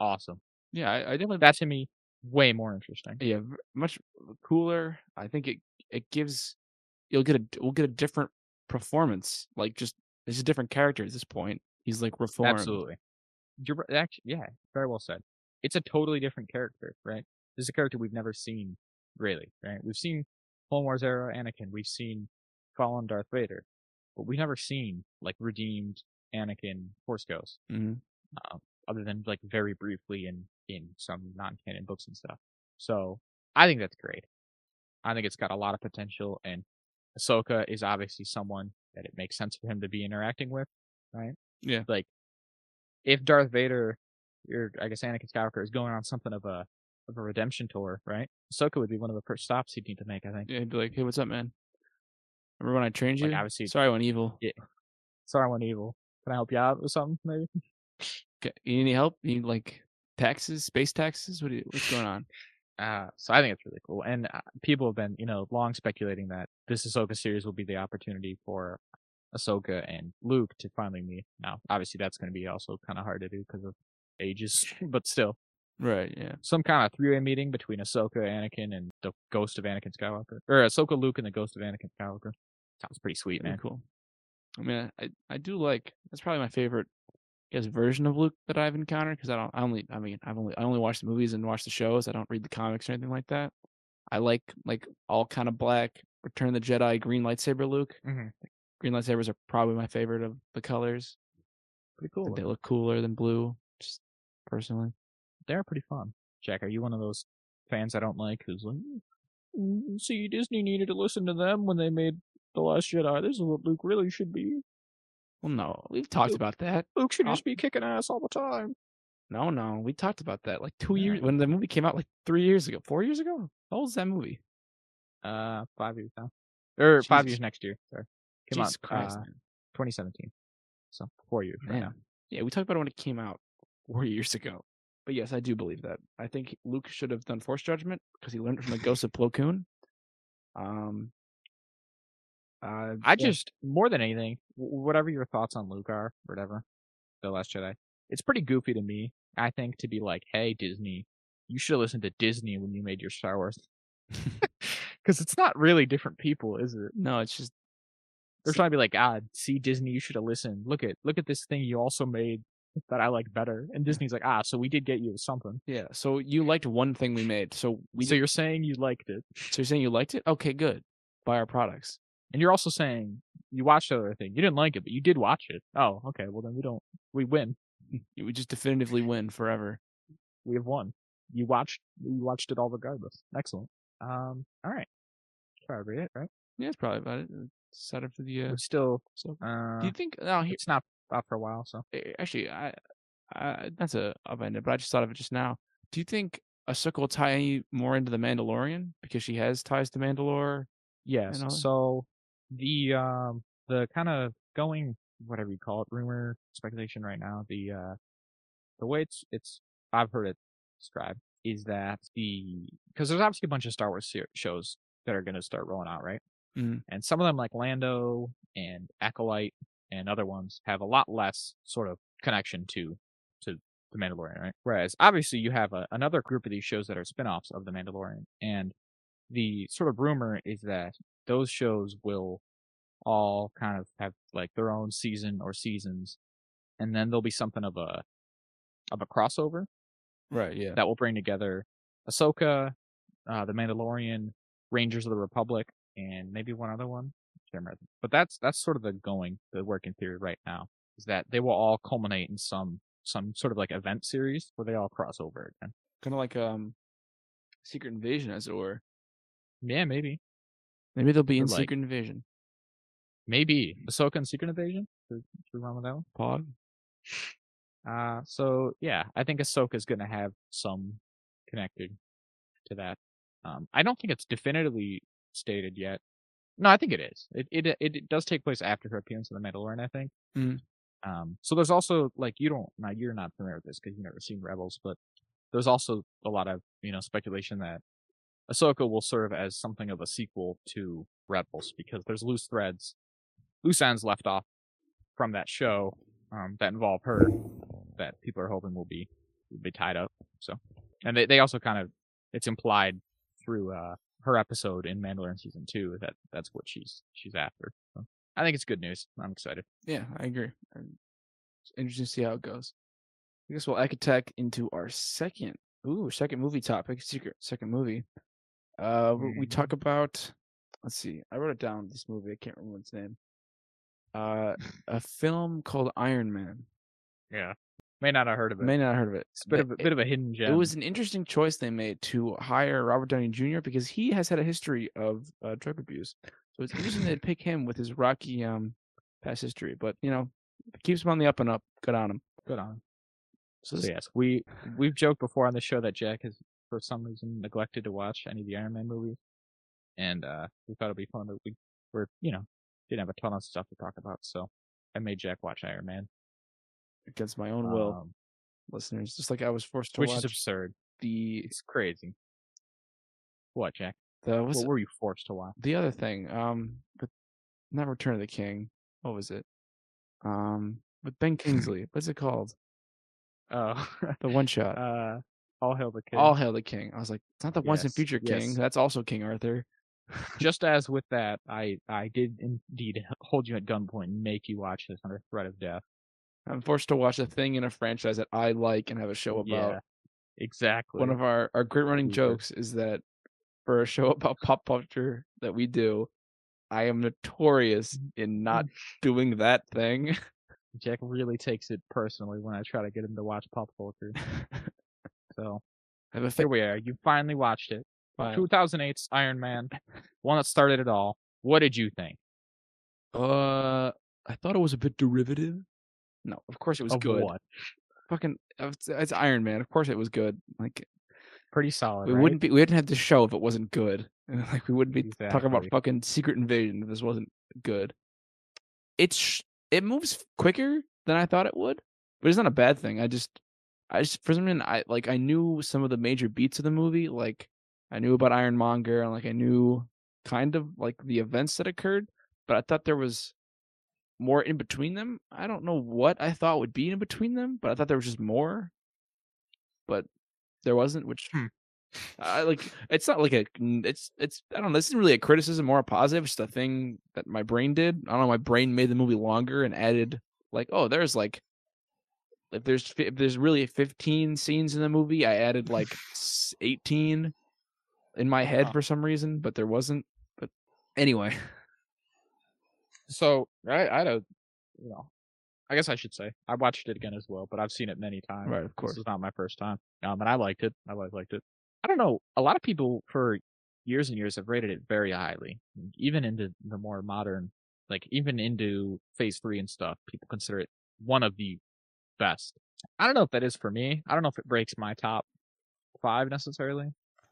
awesome. Yeah, I, I definitely That to me way more interesting. yeah much cooler. I think it it gives you'll get a we'll get a different performance. Like just it's a different character at this point. He's like reformed. Absolutely. You're actually, yeah, very well said. It's a totally different character, right? This is a character we've never seen, really, right? We've seen Clone Wars era Anakin, we've seen fallen Darth Vader, but we've never seen like redeemed Anakin Force Ghost, hmm uh, other than like very briefly in in some non-canon books and stuff. So I think that's great. I think it's got a lot of potential, and Ahsoka is obviously someone that it makes sense for him to be interacting with, right? Yeah. Like, if Darth Vader, or I guess Anakin Skywalker, is going on something of a of a redemption tour, right? Ahsoka would be one of the first stops he'd need to make. I think. Yeah, he'd be like, hey, what's up, man? Remember when I trained you? Like, obviously- Sorry, I went evil. Yeah. Sorry, I went evil. Can I help you out with something, maybe? Okay, You need any help? You need like taxes, space taxes? What you, what's going on? Uh, so I think it's really cool. And uh, people have been, you know, long speculating that this Ahsoka series will be the opportunity for Ahsoka and Luke to finally meet. Now, obviously, that's going to be also kind of hard to do because of ages, [laughs] but still, Right, yeah. some kind of three-way meeting between Ahsoka, Anakin, and the ghost of Anakin Skywalker, or Ahsoka, Luke, and the ghost of Anakin Skywalker. Sounds pretty sweet, Pretty man. cool. I mean, I I do like that's probably my favorite, guess, version of Luke that I've encountered because I don't. I only. I mean, I've only. I only watch the movies and watch the shows. I don't read the comics or anything like that. I like like all kind of black Return of the Jedi green lightsaber Luke. Mhm. Green lightsabers are probably my favorite of the colors. Pretty cool. They look cooler than blue, just personally. They're pretty fun. Jack, are you one of those fans I don't like who's like, "Mm, see, Disney needed to listen to them when they made The Last Jedi. This is what Luke really should be. Well, no, we've talked Luke- about that. Luke should just be kicking ass all the time. No, no, we talked about that like two Yeah. years when the movie came out, like three years ago, four years ago. How old is that movie? Uh, five years now. Or five years next year. Sorry. Came Jesus out, Christ, uh, 2017. So, four years right now. Yeah, we talked about it when it came out four years ago. But yes, I do believe that. I think Luke should have done Force Judgment because he learned from the Ghost of Plo Koon. Um, uh, I yeah, just, more than anything, whatever your thoughts on Luke are, whatever, The Last Jedi, it's pretty goofy to me, I think, to be like, hey, Disney, you should have listened to Disney when you made your Star Wars. [laughs] [laughs] Because it's not really different people, is it? no, it's just They're trying to be like, ah, see Disney, you should have listened. Look at look at this thing you also made that I like better. And Disney's like, ah, so we did get you something. Yeah. So you liked one thing we made. So we. so you're saying you liked it, so you're saying you liked it? Okay, good. Buy our products. And you're also saying you watched the other thing. You didn't like it, but you did watch it. Oh, okay. Well, then we don't. We win. we just definitively win forever. We have won. You watched. You watched it all regardless. Excellent. Um. All right. Probably it, right? Yeah, that's probably about it. Set up for the. Uh, We're still. so, Uh, do you think? No, here, it's not out for a while, so actually, I, I that's a upended, but I just thought of it just now. Do you think Ahsoka will tie any more into the Mandalorian because she has ties to Mandalore? yes. So the um the kind of going whatever you call it rumor speculation right now the uh the way it's it's I've heard it described is that the because there's obviously a bunch of Star Wars ser- shows that are going to start rolling out, right? Mhm. And some of them, like Lando and Acolyte and other ones, have a lot less sort of connection to to the Mandalorian, right? Whereas obviously you have a, another group of these shows that are spin-offs of the Mandalorian, and the sort of rumor is that those shows will all kind of have like their own season or seasons, and then there'll be something of a of a crossover Right. Yeah. that will bring together Ahsoka, uh, the Mandalorian, Rangers of the Republic, and maybe one other one. But that's that's sort of the going, the working theory right now is that they will all culminate in some some sort of like event series where they all cross over again. Kind of like um, Secret Invasion, as it were. Yeah, maybe, Maybe they'll be in like- Secret Invasion. maybe Ahsoka and Secret Invasion. Should should we run with that one? Pog. Uh, so yeah, I think Ahsoka is gonna have some connected to that. Um, I don't think it's definitively stated yet. No, I think it is. It it it, it does take place after her appearance in the Mandalorian, I think. Mhm. Um, so there's also like you don't now you're not familiar with this because you've never seen Rebels, but there's also a lot of you know speculation that Ahsoka will serve as something of a sequel to Rebels because there's loose threads, loose ends left off from that show um, that involve her that people are hoping will be will be tied up. So, and they they also kind of it's implied through uh her episode in Mandalorian season two that that's what she's she's after. So I think it's good news. I'm excited. Yeah, I agree. It's interesting to see how it goes. I guess we'll attack into our second, ooh, second movie topic, secret second movie. Uh, we- we Mhm. talk about. Let's see. I wrote it down. This movie. I can't remember its name. Uh, a [laughs] film called Iron Man. Yeah, may not have heard of it. May not have heard of it. it's a bit of a bit of a hidden gem. It was an interesting choice they made to hire Robert Downey Jr. because he has had a history of uh, drug abuse. So it's interesting they'd pick him with his rocky um past history. But you know, it keeps him on the up and up. Good on him. good on. So So this, yes, we we've joked before on the show that Jack has for some reason neglected to watch any of the Iron Man movies, and uh we thought it'd be fun that we were you know didn't have a ton of stuff to talk about, so I made Jack watch Iron Man. against my own will, um, listeners, just like I was forced to which watch is absurd. the It's crazy. What, Jack? the what were you forced to watch? the other thing? Um, but not Return of the King. What was it? Um, with Ben [laughs] Kingsley. What's it called? Oh, [laughs] The one shot. uh, All Hail the King. All Hail the King. I was like, it's not the once and future King. yes. That's also King Arthur. [laughs] Just as with that, I I did indeed hold you at gunpoint and make you watch this under threat of death. I'm forced to watch a thing in a franchise that I like and have a show about. Yeah, exactly. One of our, our great running jokes is that for a show [laughs] about pop culture that we do, I am notorious Mm-hmm. in not [laughs] doing that thing. Jack really takes it personally when I try to get him to watch pop culture. So I have a here we are. You finally watched it. fine. 2008's Iron Man, one that started it all. What did you think? Uh, I thought it was a bit derivative. No, of course it was Of good. what? Fucking, it's, it's Iron Man. Of course it was good. Like Pretty solid. we right? wouldn't be, we wouldn't have the show if it wasn't good. [laughs] Like we wouldn't be talking about Exactly. fucking Secret Invasion if this wasn't good. It's sh- it moves quicker than I thought it would, but it's not a bad thing. I just, I just for some reason I like I knew some of the major beats of the movie. Like I knew about Ironmonger and like I knew kind of like the events that occurred, but I thought there was more in between them. I don't know what I thought would be in between them, but I thought there was just more. But there wasn't, which Hmm. I like. It's not like a. It's it's. I don't know. This isn't really a criticism or a positive. It's just a thing that my brain did. I don't know. My brain made the movie longer and added like, oh, there's like if there's if there's really 15 scenes in the movie, I added [laughs] like 18 in my head Wow. for some reason, but there wasn't. But anyway, So I, I don't, you know, I guess I should say I watched it again as well, but I've seen it many times. Right, of course. it's not my first time, um, and I liked it. I always liked it. I don't know. A lot of people for years and years have rated it very highly, even into the more modern, like even into Phase Three and stuff. People consider it one of the best. I don't know if that is for me. I don't know if it breaks my top five necessarily.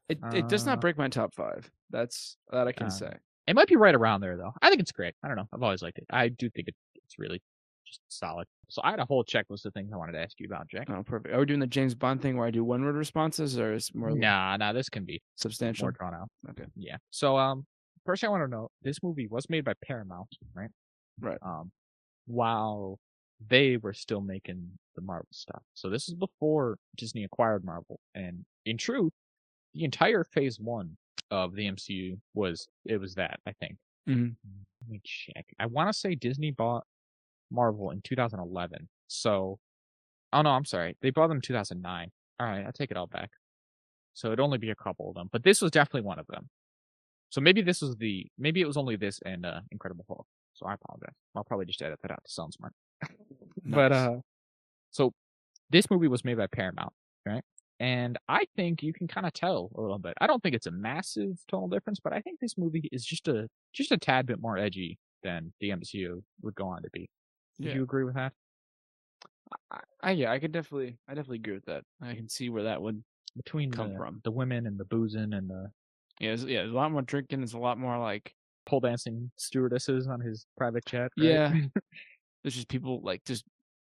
it it does Uh, not break my top five. That's that I can uh, say. It might be right around there though. I think it's great. I don't know. I've always liked it. I do think it, it's really just solid. So I had a whole checklist of things I wanted to ask you about, Jack. Oh, perfect. Are we doing the James Bond thing where I do one word responses, or is more Nah, nah, this can be substantial? more drawn out. Okay. Yeah. So um, first I want to know this movie was made by Paramount, right? Right. Um, while they were still making the Marvel stuff. So this is before Disney acquired Marvel, and in truth, the entire Phase One of the MCU was it was that I think. Mhm. Let me check. I want to say Disney bought Marvel in 2011. So, oh no, I'm sorry. They bought them in 2009. All right, I take it all back. So it'd only be a couple of them, but this was definitely one of them. So maybe this was the maybe it was only this and uh, Incredible Hulk. So I apologize. I'll probably just edit that out to sound smart. [laughs] But Nice. uh, so this movie was made by Paramount, right? And I think you can kind of tell a little bit. I don't think it's a massive tonal difference, but I think this movie is just a just a tad bit more edgy than the MCU would go on to be. Do Yeah. you agree with that? I, I yeah, I could definitely, I definitely agree with that. I can see where that would. Between Come the, from. the women and the boozing and the Yeah, there's, yeah, there's a lot more drinking. There's a lot more like pole dancing stewardesses on his private jet. right? yeah. [laughs] [laughs] there's just people like just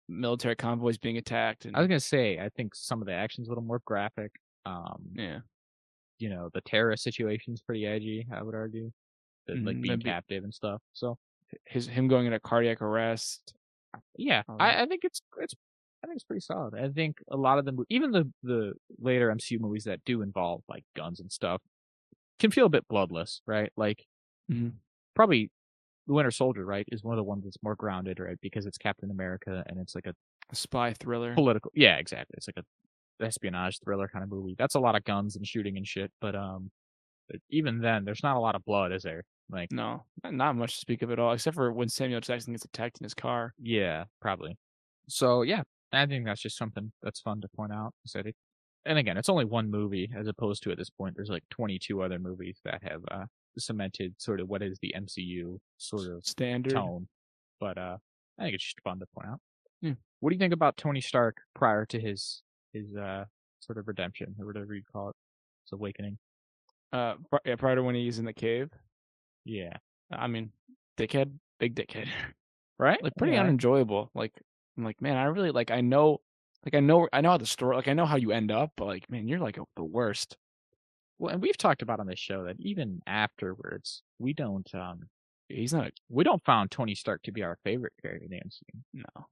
military convoys being attacked and I was gonna say I think some of the action's a little more graphic. Um, yeah, you know, the terrorist situation's pretty edgy. I would argue, the, like Mhm, being captive and stuff. So his him going into cardiac arrest. yeah, I. I think it's it's I think it's pretty solid. I think a lot of them, even the the later MCU movies that do involve like guns and stuff, can feel a bit bloodless, right? Like Mhm. probably the Winter Soldier, right, is one of the ones that's more grounded, right, because it's Captain America and it's like a A spy thriller. political. Yeah, exactly. It's like a espionage thriller kind of movie. That's a lot of guns and shooting and shit. But um, even then, there's not a lot of blood, is there? Like, No, not- much to speak of at all, except for when Samuel Jackson gets attacked in his car. yeah, probably. So yeah, I think that's just something that's fun to point out. that it- and again, it's only one movie as opposed to at this point, there's like 22 other movies that have uh, cemented sort of what is the MCU sort of Standard. tone. But uh, I think it's just fun to point out. Yeah. What do you think about Tony Stark prior to his his uh sort of redemption or whatever you call it, his awakening? Uh, yeah, prior to when he's in the cave. Yeah. I mean, dickhead, big dickhead. [laughs] Right. like pretty yeah. unenjoyable. Like I'm like, man, I really like I know like I know I know how the story like I know how you end up, but like, man, you're like the worst. Well, and we've talked about on this show that even afterwards, we don't um He's not we don't found Tony Stark to be our favorite character in the MCU. no.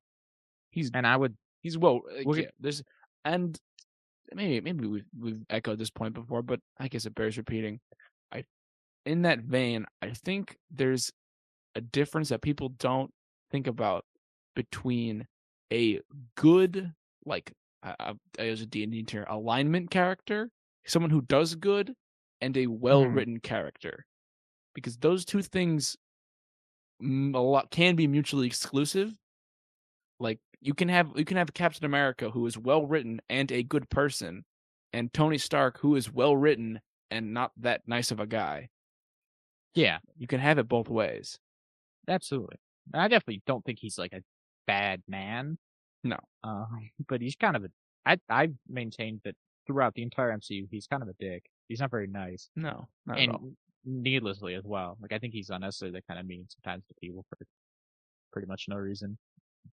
He's And I would he's well like, yeah, there's and maybe maybe we've we've echoed this point before, but I guess it bears repeating. I in that vein, I think there's a difference that people don't think about between a good like I, I, I use a D&D term alignment character, someone who does good, and a well-written character, because those two things mm, a lot can be mutually exclusive. Like you can have you can have Captain America who is well written and a good person, and Tony Stark who is well written and not that nice of a guy. yeah, You can have it both ways. absolutely. I definitely don't think he's like a bad man. No. Uh, but he's kind of a. I I maintained that throughout the entire MCU, he's kind of a dick. He's not very nice, No, not and at all. needlessly as well. Like I think he's unnecessarily kind of mean sometimes to people for pretty much no reason.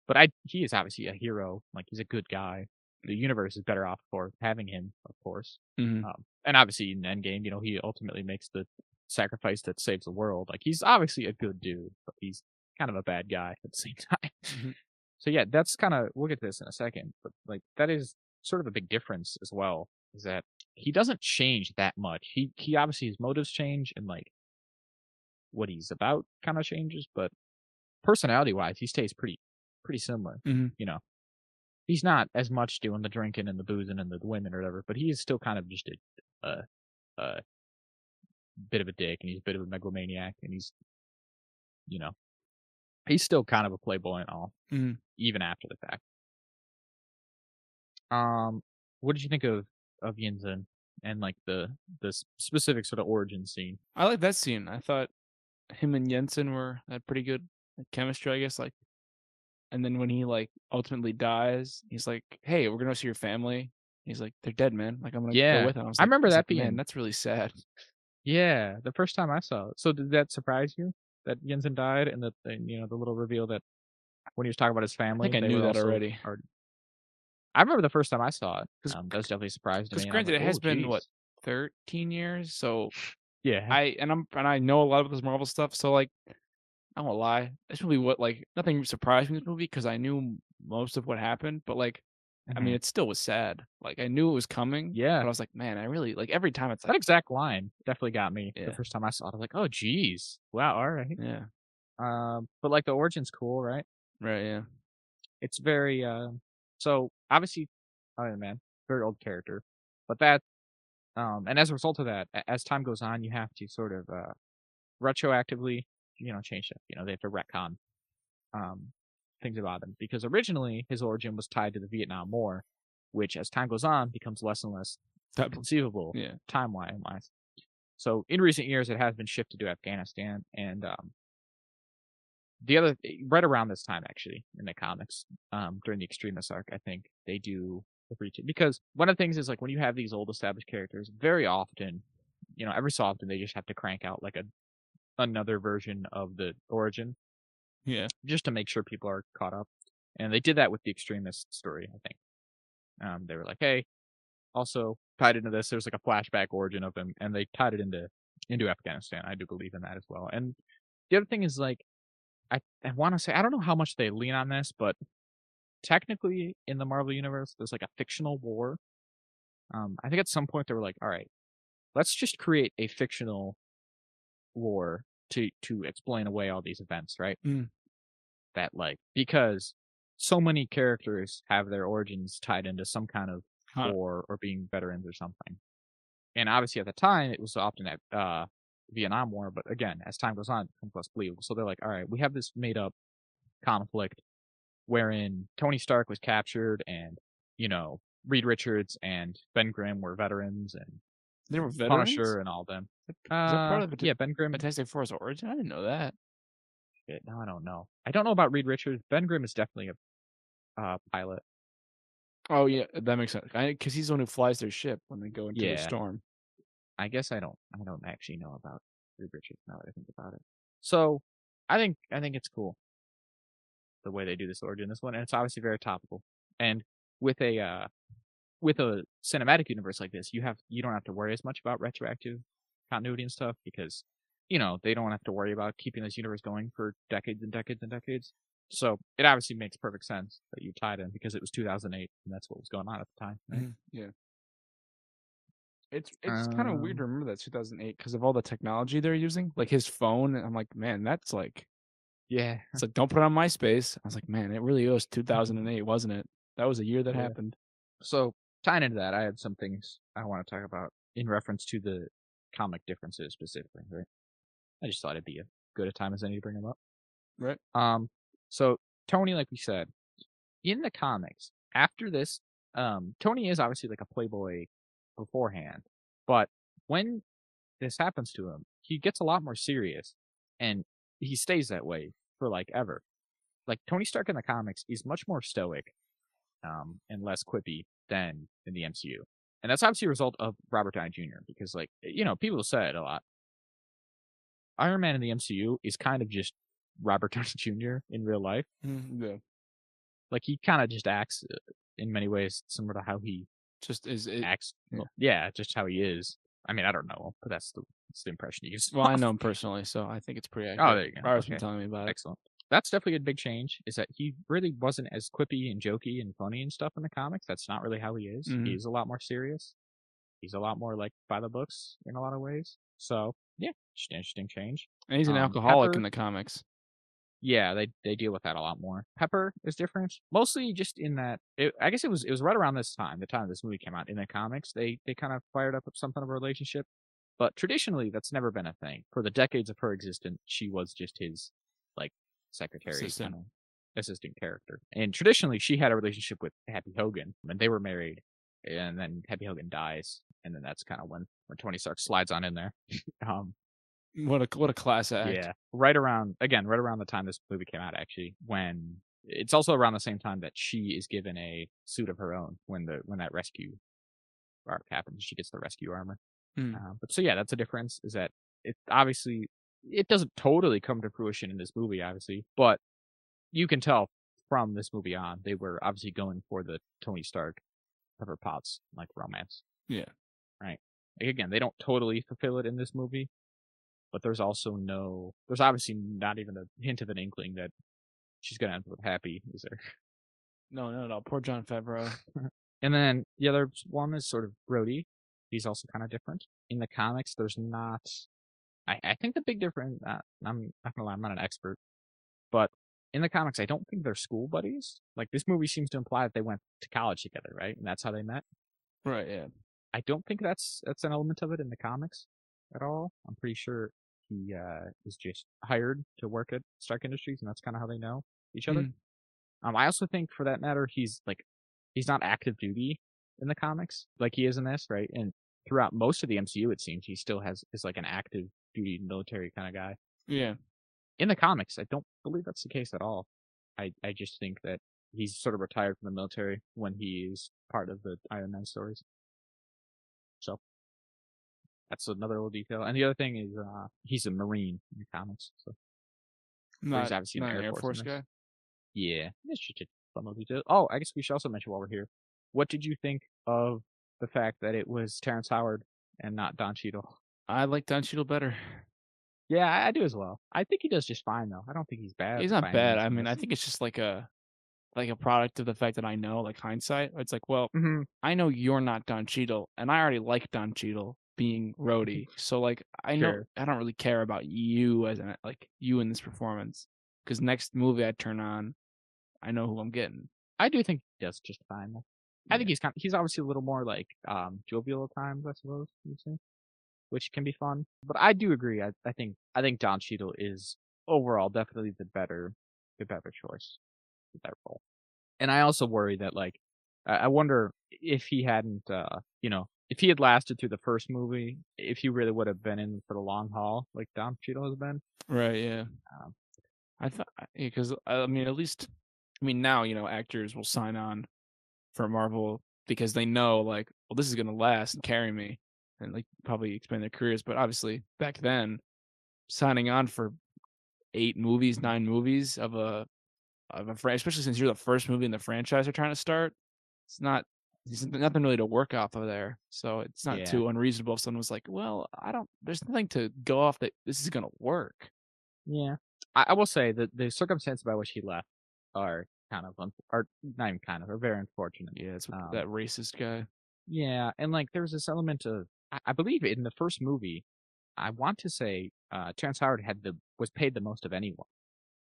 But I he is obviously a hero. Like he's a good guy. The universe is better off for having him, of course. Mhm. Um, and obviously in Endgame, you know, he ultimately makes the sacrifice that saves the world. Like he's obviously a good dude, but he's kind of a bad guy at the same [laughs] time. Mhm. So yeah, that's kind of we'll get to this in a second, but like that is sort of a big difference as well. Is that he doesn't change that much. He he obviously his motives change and like what he's about kind of changes, but personality wise, he stays pretty pretty similar. Mhm. You know, he's not as much doing the drinking and the boozing and the women or whatever, but he is still kind of just a, a, a bit of a dick and he's a bit of a megalomaniac and he's, you know, he's still kind of a playboy and all, Mhm. even after the fact. Um, what did you think of of Yinsen and like the the specific sort of origin scene? I like that scene. I thought him and Yinsen were had pretty good chemistry, I guess. Like, and then when he like ultimately dies, he's like, "Hey, we're gonna go see your family." He's like, "They're dead, man. Like, I'm gonna Yeah. go with them." I, I like- remember that like, man, being- that's really sad. Yeah, the first time I saw it. So did that surprise you that Yinsen died and that you know the little reveal that when he was talking about his I family? think I knew that also already. already- I remember the first time I saw it. 'Cause- Um, that was definitely surprised surprise me. Because and I was granted, like, it has "Oh, been what 13 years, so Yeah. I and I'm and I know a lot of this Marvel stuff, so like I won't lie, this movie what like nothing surprised me in this movie because I knew most of what happened, but like I mean, Mhm. it still was sad. Like I knew it was coming, yeah. but I was like, man, I really like every time it's That exact line definitely got me Yeah. the first time I saw it. I was like, "Oh, geez, wow, all right." yeah, Um, but like the origin's cool, right? right, yeah, It's very uh, so obviously Iron Man, very old character, but that um, and as a result of that, as time goes on, you have to sort of uh, retroactively, you know, change stuff. You know, they have to retcon um things about him because originally his origin was tied to the Vietnam War, which as time goes on becomes less and less That- conceivable yeah, timeline wise. So in recent years, it has been shifted to Afghanistan, and um, the other right around this time, actually, in the comics, um, during the Extremis arc, I think they do the breach because one of the things is like when you have these old established characters, very often, you know, every so often they just have to crank out like a another version of the origin yeah, just to make sure people are caught up. And they did that with the Extremis story, I think. Um, they were like, hey, also tied into this, there's like a flashback origin of him, and they tied it into into Afghanistan. I do believe in that as well. And the other thing is like, I I want to say I don't know how much they lean on this, but technically in the Marvel universe, there's like a fictional war. Um, I think at some point they were like, all right, let's just create a fictional war to to explain away all these events, right? Mm. That like because so many characters have their origins tied into some kind of Huh. war or being veterans or something. And obviously at the time it was often at uh Vietnam War, but again, as time goes on, it becomes less believable. So they're like, all right, we have this made up conflict wherein Tony Stark was captured and, you know, Reed Richards and Ben Grimm were veterans and they were veterans. Punisher and all them. Is that part Uh, of the yeah, Ben Grimm. Fantastic Four's origin? I didn't know that. Shit, now I don't know. I don't know about Reed Richards. Ben Grimm is definitely a uh, pilot. Oh yeah, that makes sense. Because he's the one who flies their ship when they go into the Yeah. storm. I guess I don't. I don't actually know about Reed Richards now that I think about it. So I think I think it's cool the way they do this origin this one, and it's obviously very topical. And with a uh, with a cinematic universe like this, you have you don't have to worry as much about retroactive continuity and stuff because you know they don't have to worry about keeping this universe going for decades and decades and decades. So it obviously makes perfect sense that you tied in because it was 2008 and that's what was going on at the time. Right? Yeah. It's it's kind of weird to remember that 2008 because of all the technology they're using, like his phone. I'm like, man, that's like Yeah, it's like don't put it on MySpace. I was like, man, it really was 2008, wasn't it? That was a year that Yeah. happened. So tying into that, I had some things I want to talk about in reference to the comic differences specifically, right? I just thought it'd be a good a time as any to bring them up. Right. Um, so Tony, like we said, in the comics, after this, um, Tony is obviously like a playboy beforehand, but when this happens to him, he gets a lot more serious, and he stays that way for like ever. Like Tony Stark in the comics is much more stoic, um, and less quippy than in the MCU, and that's obviously a result of Robert Downey Jr. Because like you know, people said a lot. Iron Man in the MCU is kind of just Robert [laughs] Downey Jr. in real life. Yeah. Like he kind of just acts uh, in many ways similar to how he Just is it, acts. yeah. Yeah, just how he is. I mean, I don't know, but that's the that's the impression you get. [laughs] well, I know him personally, so I think it's pretty accurate. Oh, there you go. Barbara's been telling me about it. Excellent. That's definitely a big change. Is that he really wasn't as quippy and jokey and funny and stuff in the comics. That's not really how he is. Mhm. He's a lot more serious. He's a lot more like by the books in a lot of ways. So yeah, just an interesting change. And he's an Um, alcoholic Pepper- in the comics. Yeah, they they deal with that a lot more. Pepper is different, mostly just in that. It, I guess it was it was right around this time, the time this movie came out. In the comics, they they kind of fired up something of a relationship, but traditionally that's never been a thing. For the decades of her existence, she was just his like secretary, Assistant. kind of assistant character. And traditionally, she had a relationship with Happy Hogan, and they were married. And then Happy Hogan dies, and then that's kind of when when Tony Stark slides on in there. [laughs] um, What a what a class act. yeah, right around again, right around the time this movie came out, actually, when it's also around the same time that she is given a suit of her own when the when that rescue arc happens. She gets the rescue armor. Uh, but so yeah, that's a difference. Is that it? Obviously, it doesn't totally come to fruition in this movie, obviously, but you can tell from this movie on they were obviously going for the Tony Stark, Pepper Potts like romance. Yeah. Right. Like, again, they don't totally fulfill it in this movie, but there's also no. There's obviously not even a hint of an inkling that she's gonna end up Happy. Is there? No, no, no. Poor Jon Favreau. [laughs] And then the other one is sort of Rhodey. He's also kind of different. In the comics, there's not. I, I think the big difference. Uh, I'm not gonna lie, I'm not an expert, but in the comics, I don't think they're school buddies. Like this movie seems to imply that they went to college together, right? And that's how they met. Right. Yeah. I don't think that's that's an element of it in the comics at all. I'm pretty sure he uh, is just hired to work at Stark Industries, and that's kind of how they know each other. Mm. Um, I also think, for that matter, he's like he's not active duty in the comics like he is in this, right? And throughout most of the MCU, it seems he still has is like an active duty military kind of guy. Yeah. In the comics, I don't believe that's the case at all. I I just think that he's sort of retired from the military when he is part of the Iron Man stories. So that's another little detail. And the other thing is uh he's a Marine in the comics. So Not, obviously an not an Air Air Force Force guy. yeah, it's just a fun little detail. Oh, I guess we should also mention while we're here. What did you think of the fact that it was Terrence Howard and not Don Cheadle? I like Don Cheadle better. Yeah, I, I do as well. I think he does just fine though. I don't think he's bad. He's not bad. I mean. I think it's just like a like a product of the fact that I know, like hindsight. It's like, well, Mhm. I know you're not Don Cheadle, and I already like Don Cheadle being Rhodey. So like, I know Sure. I don't really care about you as an like you in this performance because next movie I turn on, I know who I'm getting. I do think he does just fine. Though. I think he's kind. of, he's obviously a little more like um jovial at times, I suppose you'd say, which can be fun. But I do agree. I, I think I think Don Cheadle is overall definitely the better the better choice for that role. And I also worry that like I I wonder if he hadn't uh you know if he had lasted through the first movie, if he really would have been in for the long haul like Don Cheadle has been. Right. Yeah. Um, I thought because I mean, at least I mean now you know actors will sign on for Marvel because they know like, well, this is gonna last and carry me, and like probably expand their careers. But obviously back then, signing on for eight movies, nine movies of a of a franchise, especially since you're the first movie in the franchise they're trying to start, it's not. There's nothing really to work off of there, so it's not Yeah. too unreasonable if someone was like, "Well, I don't. There's nothing to go off that this is gonna work." Yeah, I, I will say that the circumstances by which he left are kind of un- are not even kind of are very unfortunate. Yeah, it's Um, that racist guy. Yeah, and like there's this element of I, I believe in the first movie, I want to say uh Terrence Howard had the was paid the most of anyone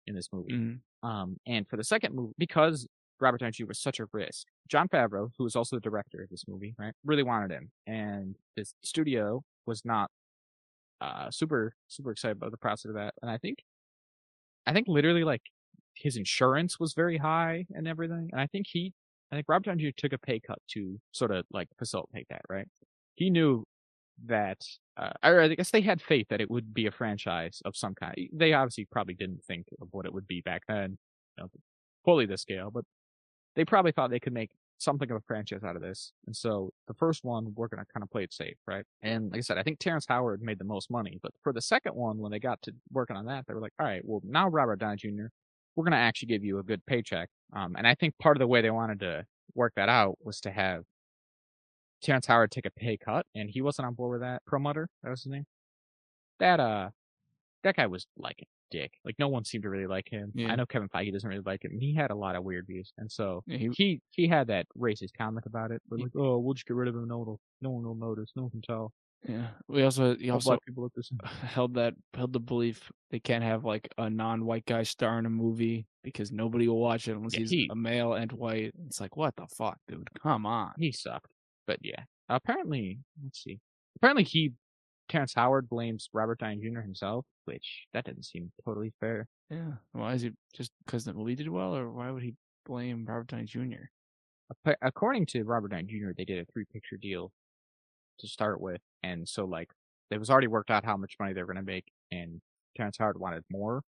in this movie. Mhm. Um, and for the second movie, because Robert Downey Jr. was such a risk, Jon Favreau, who was also the director of this movie, right, really wanted him, and the studio was not uh super super excited about the process of that. And I think, I think literally like his insurance was very high and everything, and I think he, I think Robert Downey Jr. took a pay cut to sort of like facilitate that, right? He knew that, uh, or I guess they had faith that it would be a franchise of some kind. They obviously probably didn't think of what it would be back then, you know, fully the scale, but they probably thought they could make something of a franchise out of this. And so the first one, we're going to kind of play it safe, right? And like I said, I think Terrence Howard made the most money, but for the second one, when they got to working on that, they were like, all right, well, now Robert Downey Jr., we're going to actually give you a good paycheck. Um, and I think part of the way they wanted to work that out was to have Terrence Howard take a pay cut, and he wasn't on board with that. Perlmutter, that was his name. That uh, that guy was like dick. Like no one seemed to really like him. Yeah. I know Kevin Feige doesn't really like him. He had a lot of weird views, and so Yeah, he- he he had that racist comment about it. But like, oh, we'll just get rid of him. No one will, no one will notice. No one can tell. Yeah. We also he also people look the same. [laughs] held that held the belief they can't have like a non-white guy star in a movie because nobody will watch it unless Yeah, he's he- a male and white. It's like what the fuck, dude? Come on. He sucked. But yeah. Apparently, let's see. Apparently, he, Terrence Howard, blames Robert Downey Jr. himself, which that doesn't seem totally fair. Yeah. Why is it just because the movie did well, or why would he blame Robert Downey Jr.? According to Robert Downey Jr., they did a three picture deal to start with. And so, like, it was already worked out how much money they were going to make, and Terrence Howard wanted more,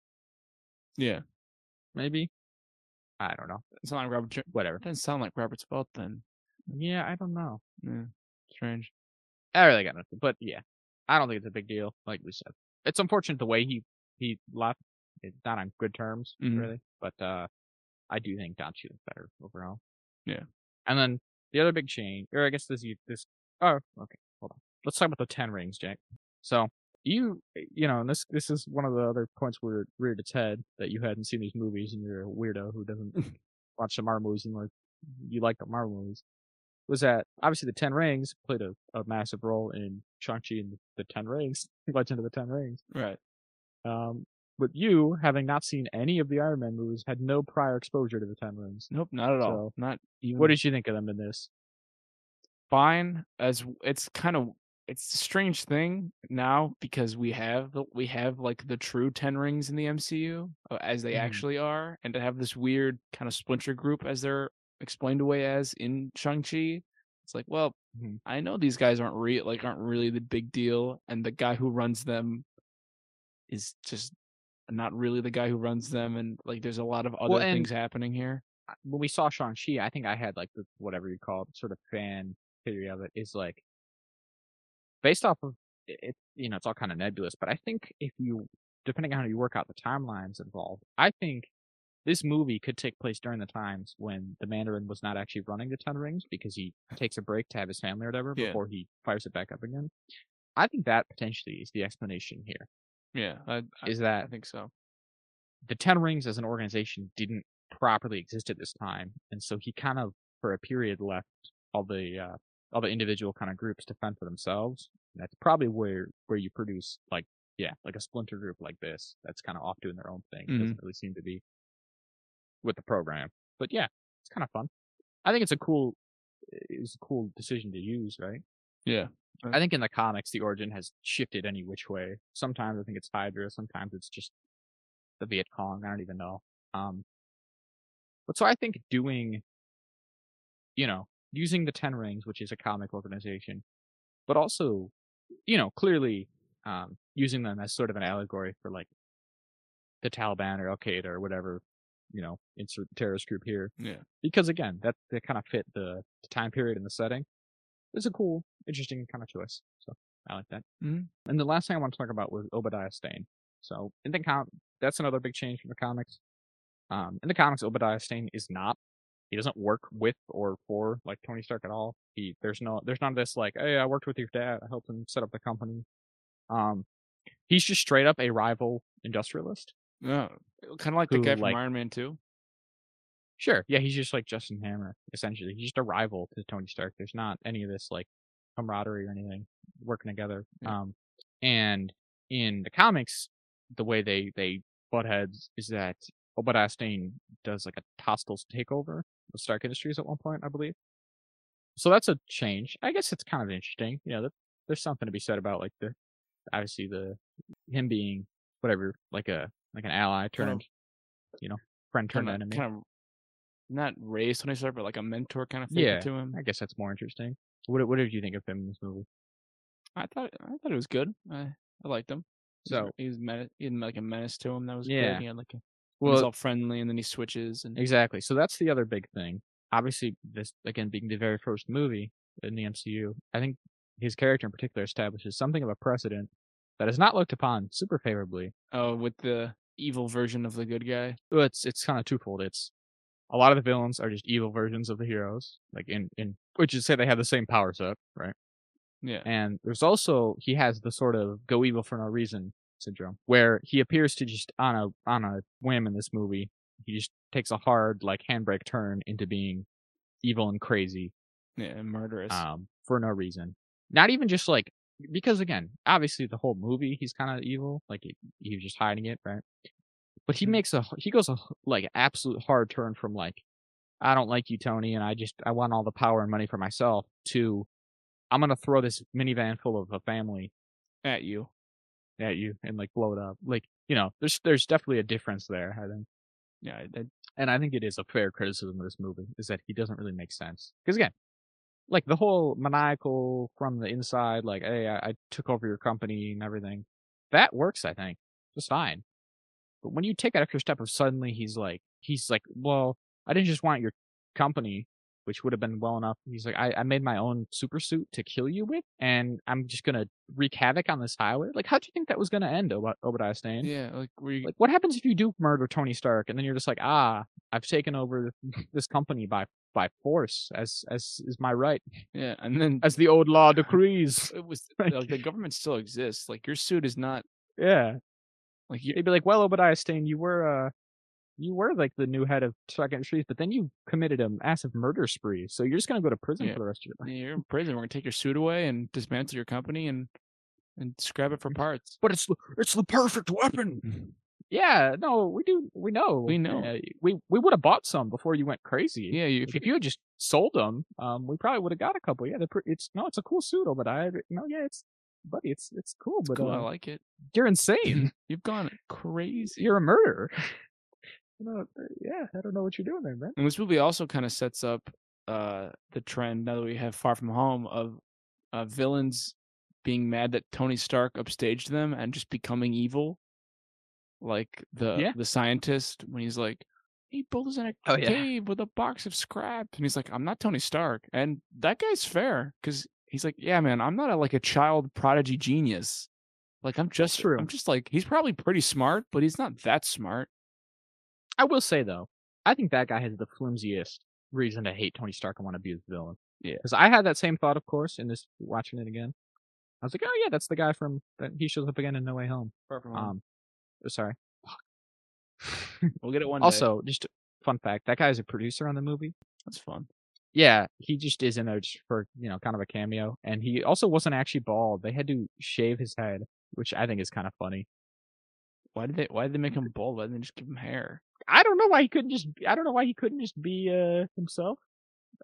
Yeah. maybe. I don't know. It's not like Robert. Whatever. It doesn't sound like Robert's fault then. Yeah, I don't know. Yeah. Strange. I really got nothing. But yeah, I don't think it's a big deal. Like we said, it's unfortunate the way he he left. It's not on good terms, Mhm. really. But uh I do think Don Cheadle's better overall. Yeah. And then the other big change, or I guess this this. Oh, okay. Hold on. Let's talk about the Ten Rings, Jack. So you you know, and this this is one of the other points where it reared its head that you hadn't seen these movies and you're a weirdo who doesn't [laughs] watch the Marvel movies and like you like the Marvel movies. Was that obviously the Ten Rings played a, a massive role in Shang-Chi and the Ten Rings, [laughs] Legend of the Ten Rings. Right. Um, but you, having not seen any of the Iron Man movies, had no prior exposure to the Ten Rings. Nope. Not at all. Not even. What did you think of them in this? fine as it's kind of it's a strange thing now because we have we have like the true 10 rings in the MCU uh, as they Mhm. actually are and to have this weird kind of splinter group as they're explained away as in Shang-Chi it's like well Mhm. I know these guys aren't real like aren't really the big deal and the guy who runs them is just not really the guy who runs them and like there's a lot of other Well, things happening here When we saw Shang-Chi, I think I had like the, whatever you call it, sort of fan theory of it is like based off of it- you know, it's all kind of nebulous, but I think if you, depending on how you work out the timelines involved, I think this movie could take place during the times when the Mandarin was not actually running the Ten Rings because he takes a break to have his family or whatever Yeah. before he fires it back up again. I think that potentially is the explanation here. yeah I, I, Is I think so the Ten Rings as an organization didn't properly exist at this time, and so he kind of, for a period, left all the uh, all the individual kind of groups to fend for themselves. And that's probably where where you produce like yeah, like a splinter group like this that's kind of off doing their own thing. Mhm. Doesn't really seem to be with the program, but yeah, it's kind of fun. I think it's a cool it's a cool decision to use, right? yeah I think in the comics the origin has shifted any which way. Sometimes I think it's Hydra, sometimes it's just the Viet Cong. I don't even know. Um, but so I think doing, you know, using the Ten Rings, which is a comic organization, but also, you know, clearly um, using them as sort of an allegory for like the Taliban or Al Qaeda or whatever, you know, insert the terrorist group here yeah because again, that they kind of fit the, the time period and the setting. It's a cool, interesting kind of choice. So I like that. Mhm. And the last thing I want to talk about was Obadiah Stane. So in the com, that's another big change from the comics. Um, in the comics, Obadiah Stane is not. He doesn't work with or for like Tony Stark at all. He there's no there's none of this like, hey, I worked with your dad, I helped him set up the company. Um, he's just straight up a rival industrialist. Yeah, kind of like the Who, guy from like- Iron Man 2. Sure. Yeah, he's just like Justin Hammer, essentially. He's just a rival to Tony Stark. There's not any of this like camaraderie or anything working together. Yeah. Um and in the comics, the way they they butt heads is that Obadiah Stane does like a hostile takeover of Stark Industries at one point, I believe. So that's a change. I guess it's kind of interesting. You know, that, there's something to be said about like the obviously the him being whatever, like a like an ally turned, you know, friend turned Kind of, enemy. kind of not raised Tony Stark, but like a mentor kind of thing Yeah, to him. I guess that's more interesting. What what did you think of him in this movie? I thought I thought it was good. I I liked him. He was- So he was men- he had like a menace to him that was Yeah. good. He had like a, was well, all friendly, and then he switches and exactly. So that's the other big thing. Obviously, this again being the very first movie in the MCU, I think his character in particular establishes something of a precedent that is not looked upon super favorably. oh, with the evil version of the good guy. Well, it's it's kind of twofold. It's a lot of the villains are just evil versions of the heroes, like in in which is say they have the same power set, right? Yeah, And there's also he has the sort of go evil for no reason syndrome, where he appears to just on a on a whim in this movie, he just takes a hard like handbrake turn into being evil and crazy, yeah, and murderous. um, for no reason. Not even just like because again, obviously the whole movie he's kind of evil, like he, he was just hiding it, right? But he Mhm. makes a he goes a like absolute hard turn from like I don't like you, Tony, and I just I want all the power and money for myself to I'm gonna throw this minivan full of a family At you. at you and like blow it up. Like you know, there's there's definitely a difference there. I think. Yeah, and I think it is a fair criticism of this movie is that he doesn't really make sense. Because again, like the whole maniacal from the inside, like, hey, I, I took over your company and everything, that works. I think just fine. But when you take that extra step of suddenly he's like, he's like, well, I didn't just want your company, which would have been well enough. He's like, I, I made my own super suit to kill you with, and I'm just gonna wreak havoc on this highway. Like, how do you think that was gonna end, Ob- Obadiah Stane? yeah, like you Like, what happens if you do murder Tony Stark and then you're just like, ah, I've taken over [laughs] this company by by force, as as is my right, yeah, and then as the old law decrees. it was [laughs] Like- like the government still exists. Like your suit is not Yeah, like you, they'd be like, well, Obadiah Stane, you were uh, you were like the new head of Stark Industries, but then you committed a massive murder spree, so you're just gonna go to prison Yeah. for the rest of your life. you're in prison. We're gonna take your suit away and dismantle your company and and scrap it for parts. But it's the, it's the perfect weapon. Yeah, no, we do, we know, We know. Yeah, we we would have bought some before you went crazy. Yeah, you, if you had just sold them, um, we probably would have got a couple. Yeah, they're pre- it's no, it's a cool suit, but I no, yeah, it's buddy, it's it's cool, but cool, I uh, like it. you're [laughs] insane. You've gone crazy. you're a murderer. [laughs] You know, uh, yeah, I don't know what you're doing there, man. And this movie also kind of sets up uh the trend now that we have Far From Home of uh, villains being mad that Tony Stark upstaged them and just becoming evil. Like the Yeah. the scientist when he's like, he built us in a Oh, yeah. cave with a box of scrap, and he's like, I'm not Tony Stark, and that guy's fair because he's like, yeah, man, I'm not a, like a child prodigy genius. Like I'm just true. I'm just like he's probably pretty smart, but he's not that smart. I will say though, I think that guy has the flimsiest reason to hate Tony Stark and want to be his villain. Yeah. because I had that same thought, of course, in this watching it again. I was like, oh yeah, that's the guy from that he shows up again in No Way Home. Home. Um, sorry. [laughs] we'll get it one day. Also, just fun fact: that guy guy's a producer on the movie. That's fun. Yeah, he just is in there just for you know kind of a cameo, and he also wasn't actually bald. They had to shave his head, which I think is kind of funny. Why did they Why did they make him bald? Why didn't they just give him hair? I don't know why he couldn't just. I don't know why he couldn't just be uh, himself.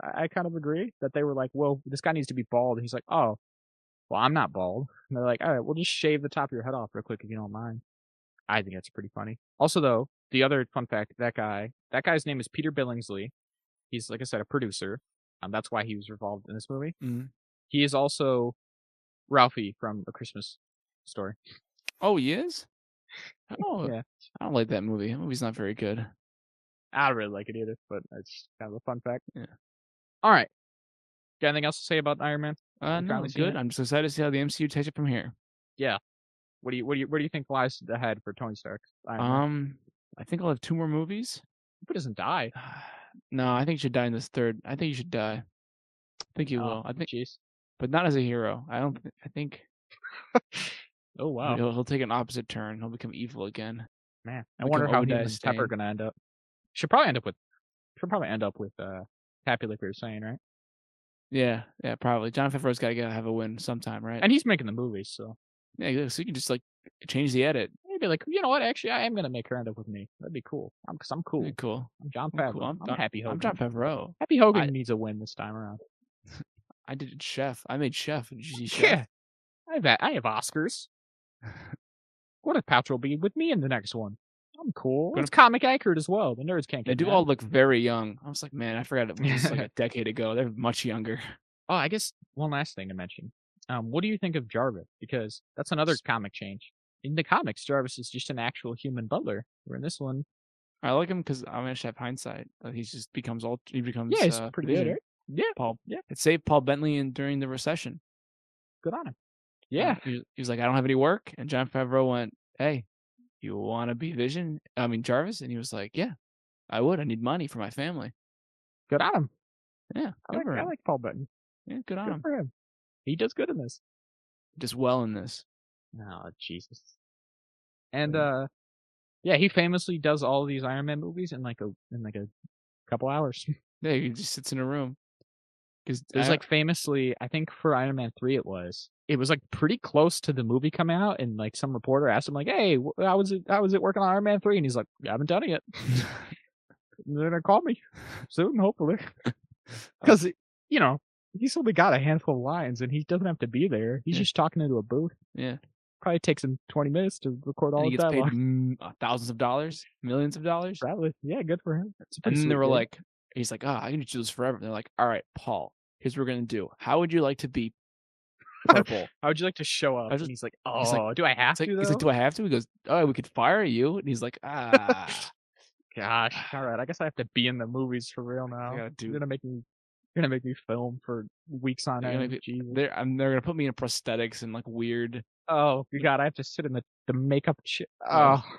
I, I kind of agree that they were like, "Well, this guy needs to be bald." And he's like, "Oh, well, I'm not bald." And they're like, "All right, we'll just shave the top of your head off real quick if you don't mind." I think that's pretty funny. Also, though, the other fun fact: that guy, that guy's name is Peter Billingsley. He's like I said, a producer. Um, that's why he was involved in this movie. Mhm. He is also Ralphie from A Christmas Story. Oh, he is. [laughs] Oh, Yeah. I don't like that movie. That movie's not very good. I don't really like it either, but it's kind of a fun fact. Yeah. All right. Got anything else to say about Iron Man? Uh, no, good. it? I'm just excited to see how the MCU takes it from here. What do you what do you what do you think lies ahead for Tony Stark? Man? Um, I think I'll have two more movies. He doesn't die. [sighs] No, I think he should die in this third. I think he should die. I think he Oh, will. I think, Jeez. but not as a hero. I don't. thi- I think [laughs] Oh wow, he'll, he'll take an opposite turn. He'll become evil again. man. I wonder how he and Pepper are gonna end up. Should probably end up with. Should probably end up with uh, Happy like we were saying, right? Yeah, yeah, probably. Jon Favreau's got to have a win sometime, right? And he's making the movies, so yeah, so you can just like change the edit. maybe like you know what? Actually, I am gonna make her end up with me. That'd be cool. I'm because I'm cool. Cool. I'm Jon I'm Favreau. cool. I'm, I'm Jon- Happy Hogan. I'm Jon Favreau. Happy Hogan I- needs a win this time around. [laughs] I did Chef. I made Chef. Did you see Chef? Yeah, I have I have Oscars. [laughs] What if Paltrow be with me in the next one? I'm cool. It's comic accurate as well. The nerds can't They do mad. all look very young. I was like, man, I forgot it was like a [laughs] decade ago. They're much younger. Oh, I guess one last thing to mention. Um, what do you think of Jarvis? Because that's another comic change. In the comics, Jarvis is just an actual human butler. Where in this one, I like him because I'm gonna have hindsight. That he just becomes all. He becomes. yeah, he's uh, pretty good. Right? Yeah, Paul. Yeah. It saved Paul Bettany in during the recession. good on him. Yeah, he, was- he was like, I don't have any work, and Jon Favreau went, Hey, you want to be Vision? I mean Jarvis, and he was like, Yeah, I would. I need money for my family. good on him. Yeah, I like, I like Paul Bettany. Yeah, good on Good him. for him. He does good in this. Does well in this. Oh, Jesus. And uh, yeah, he famously does all these Iron Man movies in like a in like a couple hours. [laughs] Yeah, he just sits in a room. Because There's like famously, I think for Iron Man three it was. it was like pretty close to the movie coming out, and like some reporter asked him like, "Hey, how was it? How was it working on Iron Man 3? And he's like, "I haven't done it yet. [laughs] They're gonna call me soon, hopefully, [laughs] because you know he's only got a handful of lines, and he doesn't have to be there. He's Yeah. just talking into a booth. Yeah. Probably takes him 20 minutes to record all and he the gets paid dialogue. uh, thousands of dollars, millions of dollars. Probably, yeah, good for him. And then they were like, he's like, ah, I can do this forever. they're like, all right, Paul, here's what we're gonna do. How would you like to be [laughs] purple? "How would you like to show up?" just- and he's like, "Oh, he's like- do I have like, to?" he's like, do I have to? He goes, oh, we could fire you. And he's like, [laughs] ah, Gosh, [sighs] all right. I guess I have to be in the movies for real now. I gotta You're gonna make me. You're gonna make me film for weeks on You're end. Jesus. They're I'm, they're gonna put me in prosthetics and like weird. Oh God, I have to sit in the the makeup chair. Oh, Oh,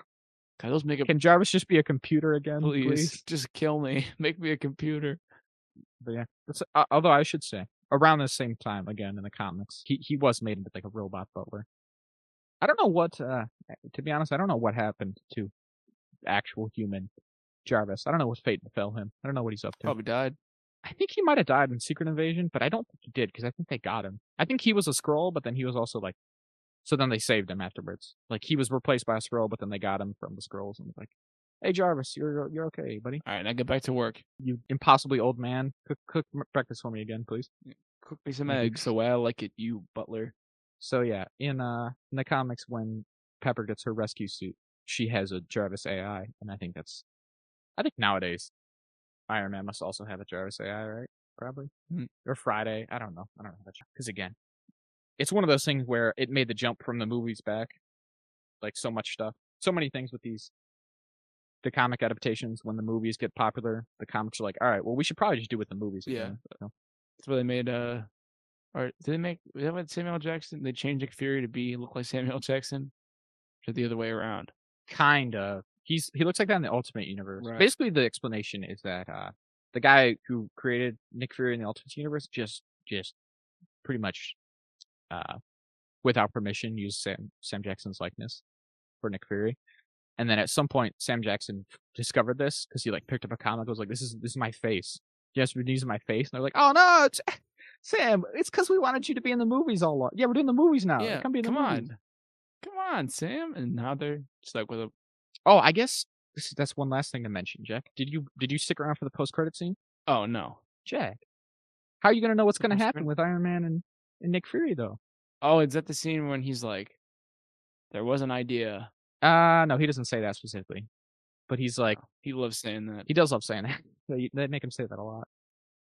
God, those makeup. can Jarvis just be a computer again, please, please? just kill me. [laughs] Make me a computer. But yeah, uh, although I should say around the same time again in the comics, he he was made into like a robot butler. I don't know what. uh To be honest, I don't know what happened to actual human Jarvis. I don't know what fate befell him. I don't know what he's up to. Probably died. I think he might have died in Secret Invasion, but I don't think he did because I think they got him. I think he was a Skrull, but then he was also like, so then they saved him afterwards. Like he was replaced by a Skrull, but then they got him from the Skrulls and was like, "Hey Jarvis, you're you're okay, buddy. All right, now get back to work. You impossibly old man. Cook cook breakfast for me again, please." Cook me some eggs the way I like it, you butler. So yeah, in uh in the comics, when Pepper gets her rescue suit, she has a Jarvis AI, and I think that's, I think nowadays, Iron Man must also have a Jarvis AI, right? Probably, Hmm. or Friday. I don't know. I don't know because again, it's one of those things where it made the jump from the movies back, like so much stuff, so many things with these. The comic adaptations, when the movies get popular, the comics are like, all right, well, we should probably just do what the movies. Yeah. So, That's where they made uh or did they make was that what Samuel Jackson? They changed Nick Fury to be look like Samuel Jackson? Or the other way around. kind of. He's he looks like that in the Ultimate Universe. Right. Basically, the explanation is that uh, the guy who created Nick Fury in the Ultimate Universe just just pretty much uh, without permission used Sam Sam Jackson's likeness for Nick Fury. And then at some point, Sam Jackson discovered this because he like picked up a comic. Was like, "This is this is my face. You guys been using my face." And they're like, "Oh no, it's [laughs] Sam. It's because we wanted you to be in the movies all along. Yeah, we're doing the movies now. yeah. come be in the come movies." on. Come on, Sam. And now they're stuck with a Oh, I guess this, that's one last thing to mention, Jack. Did you did you stick around for the post credit scene? Oh no. Jack, how are you gonna know what's gonna happen with Iron Man and, and Nick Fury though? Oh, is that the scene when he's like there was an idea. Uh no, he doesn't say that specifically, but he's like He loves saying that. he does love saying that. [laughs] they, they make him say that a lot.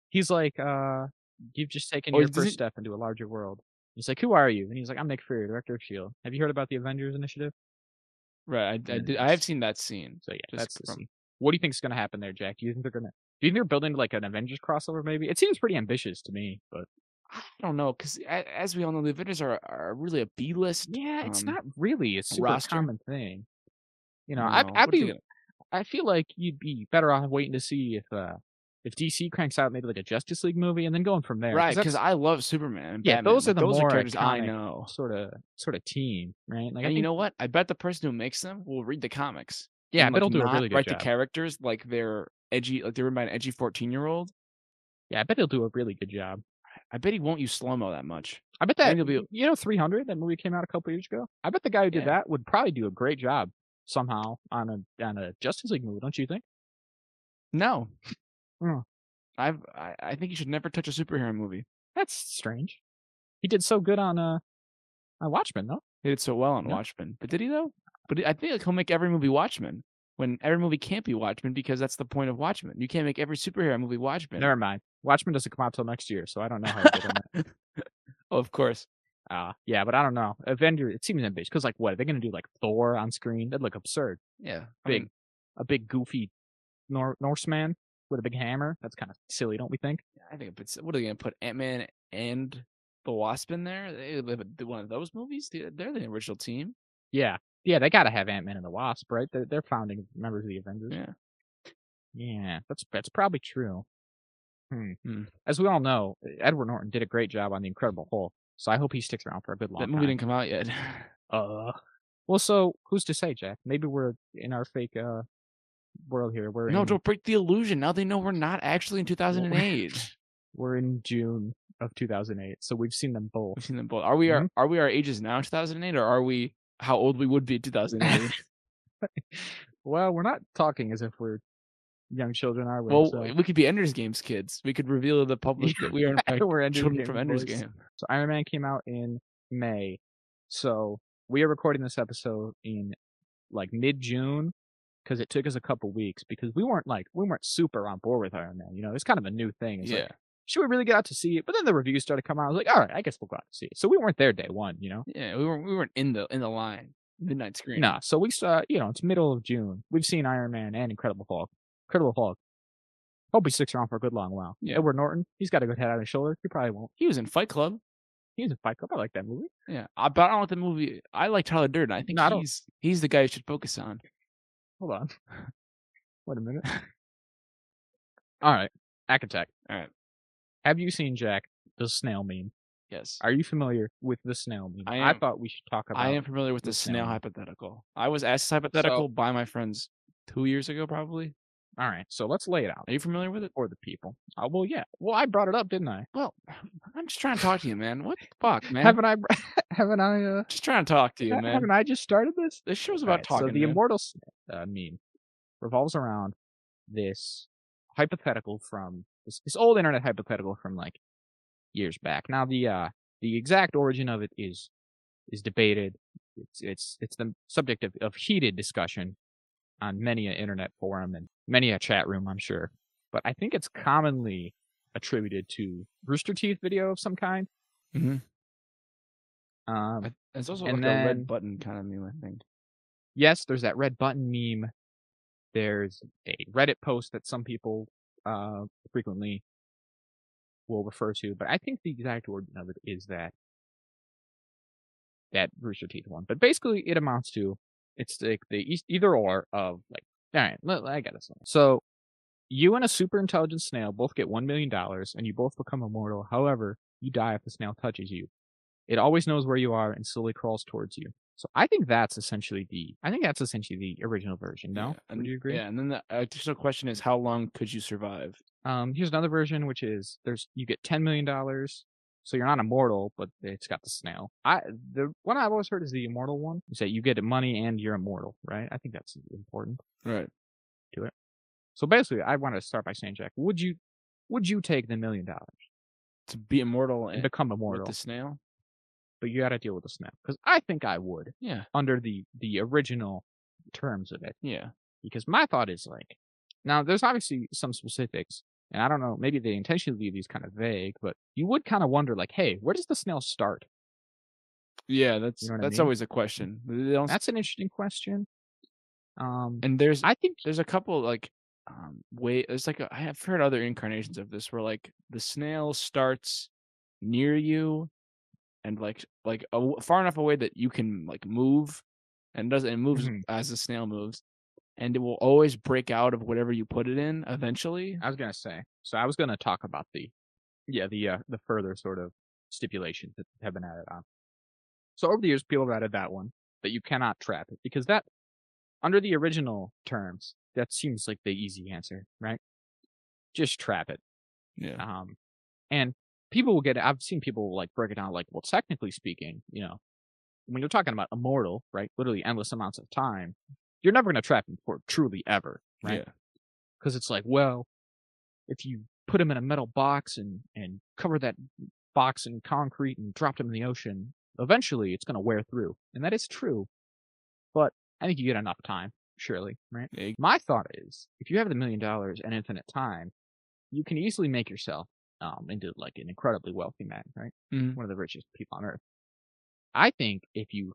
He's like, uh, you've just taken Or your first step into a larger world. He's like, who are you? And he's like, I'm Nick Fury, director of Shield. Have you heard about the Avengers Initiative? Right. I, I did I have seen that scene. So yeah, that's from- scene. What do you think is gonna happen there, Jack? Do you think they're gonna? Do you think they're building like an Avengers crossover? Maybe it seems pretty ambitious to me, but I don't know, because as we all know, the Avengers are, are really a B list. Yeah, it's um, not really a super roster. common thing. You know, No, I'd, I'd be, I feel like you'd be better off waiting to see if, uh, if DC cranks out maybe like a Justice League movie and then going from there. right, because I love Superman. And Yeah, Batman. those are the those more are characters I know. sort of, sort of team, right? Like, I and you know what? I bet the person who makes them will read the comics. yeah, I and, bet like, he'll do a really good write job. the characters like they're edgy, like they're written by an edgy fourteen year old. yeah, I bet he'll do a really good job. I bet he won't use slow mo that much. I bet that, he'll be- you know, 300, that movie came out a couple years ago. I bet the guy who did Yeah. that would probably do a great job somehow on a, on a Justice League movie, don't you think? No, Hmm. I've I, I think you should never touch a superhero movie. That's strange. He did so good on, uh, on Watchmen, though. He did so well on Yeah. Watchmen, but did he though? But I think like, he'll make every movie Watchmen when every movie can't be Watchmen because that's the point of Watchmen. You can't make every superhero movie Watchmen. Never mind. Watchmen doesn't come out till next year, so I don't know how he did on that. oh, [laughs] of course. Uh, yeah, but I don't know. Avenger, it seems ambitious because, like, what are they going to do? Like Thor on screen? That'd look absurd. Yeah, I Big, mean, a big goofy Nor- Norseman with a big hammer. That's kind of silly, don't we think? I think it's what are they gonna put Ant Man and the Wasp in there? They live one of those movies. They- They're the original team. Yeah, yeah, they got to have Ant Man and the Wasp, right? They're, they're founding members of the Avengers. Yeah. Yeah, that's that's probably true. Hmm. Hmm. As we all know, Edward Norton did a great job on the Incredible Hulk, so I hope he sticks around for a good long That movie time. didn't come out yet. [laughs] Uh, well, so who's to say, Jack? Maybe we're in our fake uh world here. We're no, in, don't break the illusion. Now they know we're not actually in 2008. [laughs] we're in June of 2008. So we've seen them both. We've seen them both. Are we our mm-hmm. are we our ages now in 2008 or are we how old we would be in 2008? [laughs] Well, we're not talking as if we're young children, are we? well, So- we could be Ender's Games kids. We could reveal to the public that we are [laughs] in fact We're Ender's children Game from Ender's boys. Game. So Iron Man came out in May. So we are recording this episode in like mid June because it took us a couple weeks because we weren't like we weren't super on board with Iron Man. You know, it's kind of a new thing. It's Yeah. like, should we really get out to see it? But then the reviews started coming out. I was like, all right, I guess we'll go out to see it. So we weren't there day one, you know. Yeah, we weren't we weren't in the in the line. Midnight screen. No, so we saw, you know, it's middle of June. We've seen Iron Man and Incredible Hulk. Incredible Hulk. Hope he sticks around for a good long while. Yeah. Edward Norton, he's got a good head on his shoulder. He probably won't. He was in Fight Club. He was in Fight Club. I like that movie. Yeah, I, but I don't want the movie. I like Tyler Durden. I think No, I he's he's the guy you should focus on. Hold on. [laughs] Wait a minute. All right. Akatek. All right. Have you seen Jack the snail meme? Yes, Are you familiar with the snail meme? I I thought we should talk about I am familiar with the the snail snail. hypothetical. I was asked this hypothetical by my friends two years ago, probably. All right. So let's lay it out Are you familiar with it? or the people. Uh, well, yeah. Well, I brought it up, didn't I? Well, I'm just trying to talk to you, man. What the fuck, [laughs] man? Haven't I? [laughs] Haven't I? Uh, just trying to talk to you, ha- man. haven't I just started this? This show's about Alright, talking. So the immortal uh, meme revolves around this hypothetical from this, this old internet hypothetical from like years back. Now the uh the exact origin of it is is debated. It's it's it's the subject of, of heated discussion on many an internet forum and many a chat room, I'm sure. But I think it's commonly attributed to Rooster Teeth video of some kind. Mhm. Um, It's also like a red button kind of meme, I think. yes, there's that red button meme. There's a Reddit post that some people uh, frequently will refer to, but I think the exact origin of it is that that Rooster Teeth one. But basically, it amounts to it's like the eas- either or of like. All right, I got this one. So you and a super intelligent snail both get one million dollars, and you both become immortal. However, you die if the snail touches you. It always knows where you are and slowly crawls towards you. So I think that's essentially the I think that's essentially the original version. No, Yeah, and, would you agree? Yeah, and then the additional question is, how long could you survive? Um, here's another version, which is there's you get ten million dollars, so you're not immortal, but it's got the snail. I the one I've always heard is the immortal one. Is that you get money and you're immortal, right? I think that's important. Right. Do it. So basically, I want to start by saying, Jack, would you would you take the million dollars To be immortal and and become with the snail. but you got to deal with the snail? Because I think I would Yeah. under the the original terms of it. Yeah. because my thought is like now there's obviously some specifics and i don't know maybe they intentionally leave these kind of vague but you would kind of wonder like hey where does the snail start Yeah, that's know what I that's mean? always a question. That's an interesting question um and there's i think there's a couple like um way there's like a, I have heard other incarnations of this where like the snail starts near you and like like a, far enough away that you can like move and does it moves Mhm. as the snail moves and it will always break out of whatever you put it in eventually. i was gonna say so i was gonna talk about the yeah the uh the further sort of stipulations that have been added on so over the years people have added that one that you cannot trap it because that under the original terms that seems like the easy answer right just trap it Yeah. Um, and people will get, I've seen people like break it down like, well, technically speaking, you know, when you're talking about immortal, right? Literally endless amounts of time, you're never going to trap him for truly ever, right? Yeah. Because it's like, well, if you put him in a metal box and, and cover that box in concrete and dropped him in the ocean, eventually it's going to wear through. And that is true. But I think you get enough time, surely, right? Yeah, My thought is, if you have the million dollars and infinite time, you can easily make yourself um, into like an incredibly wealthy man, right? Mhm. One of the richest people on earth. I think if you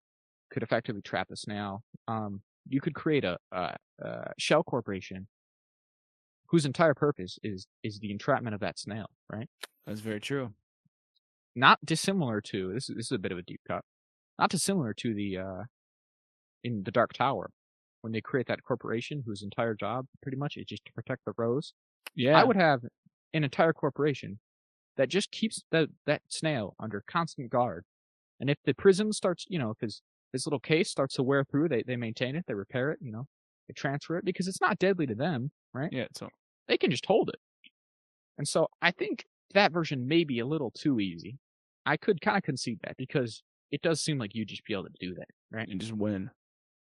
could effectively trap the snail, um, you could create a, a, a shell corporation whose entire purpose is is the entrapment of that snail, right? That's very true. Not dissimilar to this. Is, this is a bit of a deep cut. Not dissimilar to the uh, in the Dark Tower when they create that corporation whose entire job pretty much is just to protect the rose. Yeah. I would have an entire corporation that just keeps that that snail under constant guard. And if the prism starts, you know, if his this little case starts to wear through, they they maintain it, they repair it, you know, they transfer it because it's not deadly to them, right? Yeah. So They can just hold it. And so I think that version may be a little too easy. I could kind of concede that because it does seem like you'd just be able to do that, right? and just win.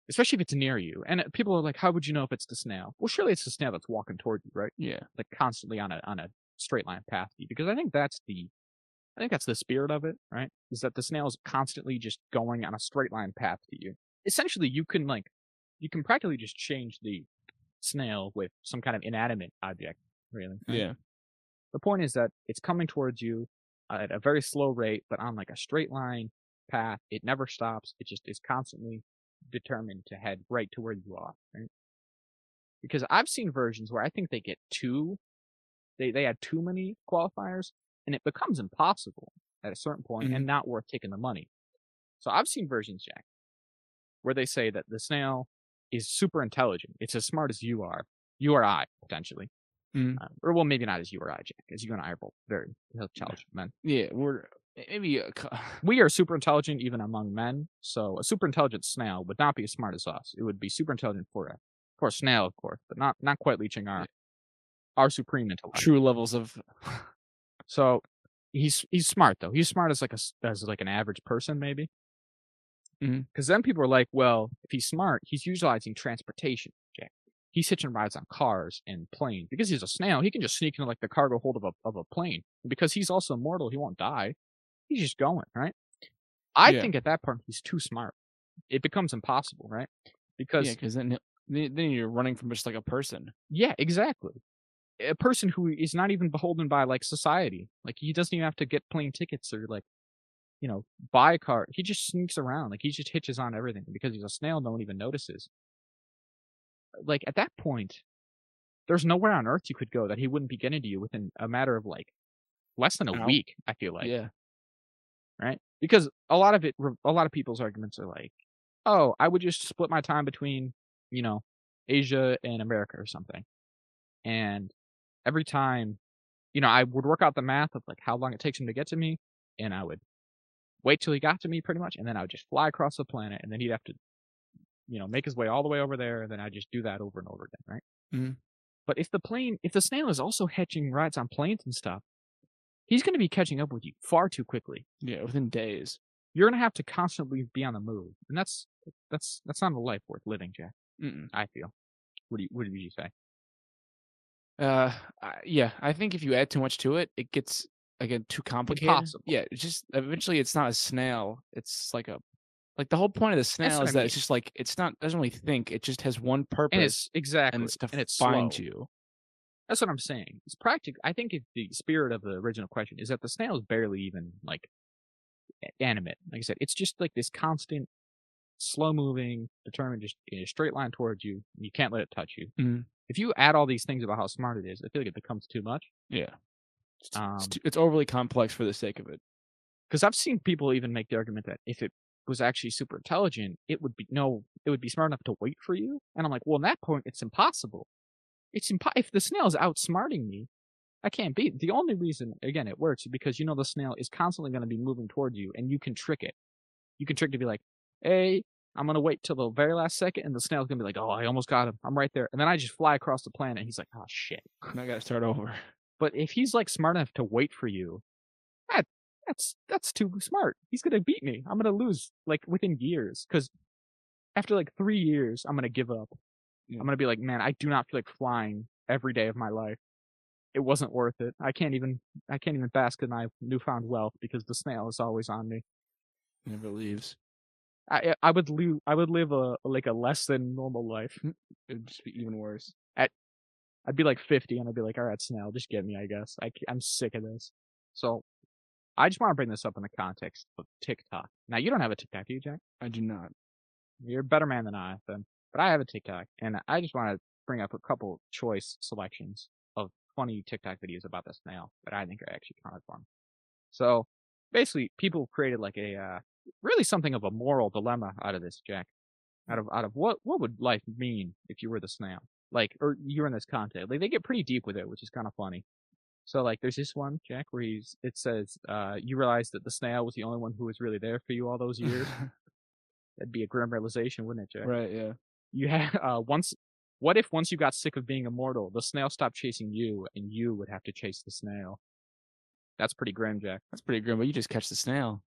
Especially if it's near you. And uh, people are like, "How would you know if it's the snail?" Well, surely it's the snail that's walking toward you, right? Yeah. Like constantly on a on a straight line path to you. Because I think that's the, I think that's the spirit of it, right? Is that the snail is constantly just going on a straight line path to you. Essentially, you can like, you can practically just change the snail with some kind of inanimate object, really. Yeah. The point is that it's coming towards you uh, at a very slow rate, but on like a straight line path. It never stops. It just is constantly determined to head right to where you are, right? Because I've seen versions where I think they get too, they, they had too many qualifiers and it becomes impossible at a certain point and not worth taking the money. So I've seen versions, Jack, where they say that the snail is super intelligent. It's as smart as you are, you or I, potentially. Mhm. Um, or well, maybe not as you or I, Jack, as you and I are both very intelligent men. Yeah. We're maybe a, [sighs] We are super intelligent even among men. So a super intelligent snail would not be as smart as us. It would be super intelligent for a for a snail, of course, but not not quite reaching our Yeah. our supreme intellect. true levels of. [sighs] [laughs] So he's he's smart though. He's smart as like a as like an average person maybe. Mm-hmm. Because then people are like, well, if he's smart, he's utilizing transportation. Jack. He's hitching rides on cars and planes because he's a snail. He can just sneak into like the cargo hold of a of a plane. And because he's also immortal, he won't die. He's just going right. I Yeah. think at that point he's too smart. It becomes impossible, right? Because Yeah, because then then you're running from just like a person. yeah, exactly. A person who is not even beholden by like society. Like he doesn't even have to get plane tickets or like, you know, buy a car. He just sneaks around. Like he just hitches on everything because he's a snail. No one even notices. Like at that point, there's nowhere on earth you could go that he wouldn't be getting to you within a matter of like less than a Ow. week. I feel like yeah. right? Because a lot of it, a lot of people's arguments are like, oh, I would just split my time between, you know, Asia and America or something. And every time, you know, I would work out the math of like how long it takes him to get to me, and I would wait till he got to me pretty much, and then I would just fly across the planet, and then he'd have to, you know, make his way all the way over there, and then I'd just do that over and over again, right? Mhm. But if the plane, if the snail is also hatching rides on planes and stuff, he's going to be catching up with you far too quickly Yeah. Within days. you're gonna have to constantly be on the move, and that's that's that's not a life worth living, Jack. Mm-mm. I feel. What do you What did you say? Uh, yeah. I think if you add too much to it, it gets again too complicated. Impossible. Yeah. It's just eventually it's not a snail. It's like a like the whole point of the snail is I that it's just like it's not doesn't really think. It just has one purpose, And it's exactly, and it's to and it's find slow. you. That's what I'm saying. It's practical. I think if the spirit of the original question is that the snail is barely even like animate. Like I said, it's just like this constant, slow moving, determined, just in a straight line towards you. and You can't let it touch you. Mhm. If you add all these things about how smart it is, I feel like it becomes too much. Yeah. It's, Um, it's, too, it's overly complex for the sake of it. because I've seen people even make the argument that if it was actually super intelligent, it would be no, it would be smart enough to wait for you. And I'm like, well, in that point, it's impossible. It's impo- if the snail is outsmarting me, I can't beat. The only reason, again, it works because you know the snail is constantly going to be moving toward you, and you can trick it. You can trick it to be like, hey. I'm gonna wait till the very last second, and the snail's gonna be like, "Oh, I almost got him. I'm right there." And then I just fly across the planet, and he's like, "Oh shit!" And I got to start over. [laughs] But if he's like smart enough to wait for you, that that's that's too smart. He's gonna beat me. I'm gonna lose like within years because after like three years, I'm gonna give up. Yeah. I'm gonna be like, man, I do not feel like flying every day of my life. It wasn't worth it. I can't even I can't even bask in my newfound wealth because the snail is always on me. Never leaves. I I would live I would live a like a less than normal life. It would just be even worse. At I'd be like 50 and I'd be like, all right, snail, just get me, I guess. I, am sick of this. So I just want to bring this up in the context of TikTok. Now, you don't have a TikTok, do you, Jack? I do not. You're a better man than I, then. But I have a TikTok, and I just want to bring up a couple choice selections of funny TikTok videos about the snail that I think are actually kind of fun. So basically, people created like a, uh, really something of a moral dilemma out of this, Jack. Out of, out of what, what would life mean if you were the snail? Like, or you're in this content. Like, they get pretty deep with it, which is kind of funny. So, like, there's this one, Jack, where he's, it says, uh, you realize that the snail was the only one who was really there for you all those years. [laughs] That'd be a grim realization, wouldn't it, Jack? right. Yeah. You had, [laughs] uh, once, what if once you got sick of being immortal, the snail stopped chasing you and you would have to chase the snail? That's pretty grim, Jack. That's pretty grim, but you just catch the snail.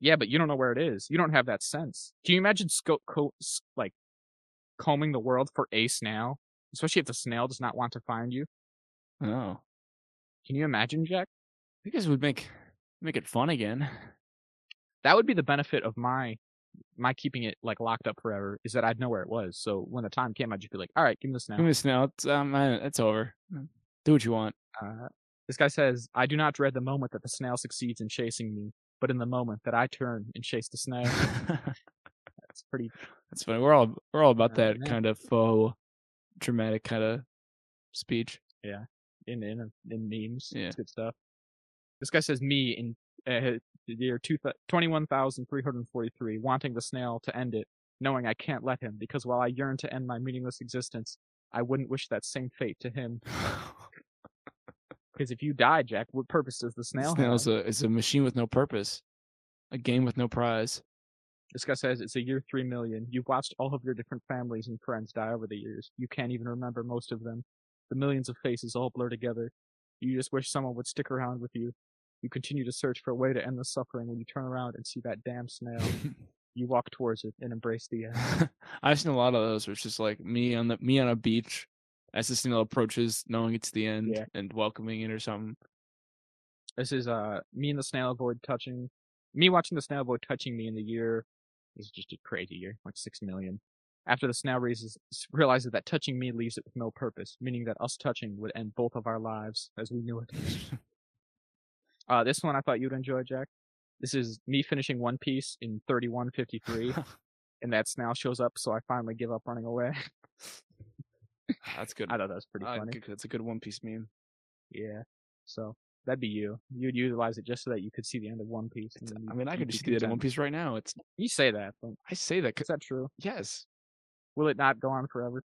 Yeah, but you don't know where it is. You don't have that sense. Can you imagine sco- co- like combing the world for a snail, especially if the snail does not want to find you? Oh. Can you imagine, Jack? I guess it would make make it fun again. That would be the benefit of my my keeping it like locked up forever is that I'd know where it was. So when the time came, I'd just be like, "All right, give me the snail." Give me the snail. It's um, it's over. Do what you want. Uh, this guy says, I do not dread the moment that the snail succeeds in chasing me, but in the moment that I turn and chase the snail. That's pretty. [laughs] That's funny. We're all we're all about Uh, that kind of faux dramatic kind of speech. Yeah. In in in memes. Yeah. It's good stuff. This guy says me in uh, the year two twenty one thousand three hundred forty three, wanting the snail to end it, knowing I can't let him because while I yearn to end my meaningless existence, I wouldn't wish that same fate to him. [laughs] [laughs] Because if you die, Jack, what purpose does the snail Snail's have? a is a machine with no purpose, a game with no prize. This guy says it's a year three million. You've watched all of your different families and friends die over the years. You can't even remember most of them. The millions of faces all blur together. You just wish someone would stick around with you. You continue to search for a way to end the suffering when you turn around and see that damn snail. [laughs] You walk towards it and embrace the end. [laughs] I've seen a lot of those it's just like me on the me on a beach as the snail approaches, knowing it's the end Yeah. and welcoming it or something. This is uh me and the snail avoid touching. Me watching the snail avoid touching me in the year This is just a crazy year, like six million. After the snail raises, realizes that touching me leaves it with no purpose, meaning that us touching would end both of our lives as we knew it. [laughs] Uh, this one I thought you'd enjoy, Jack. This is me finishing One Piece in 31:53, [laughs] and that snail shows up, so I finally give up running away. [laughs] That's good. I thought that was pretty Uh, funny. That's a good One Piece meme. Yeah. So that'd be you. You'd utilize it just so that you could see the end of One Piece. and I mean, I could just do that in One. Piece right now. It's You say that, but I say that. is that true? yes. Will it not go on forever?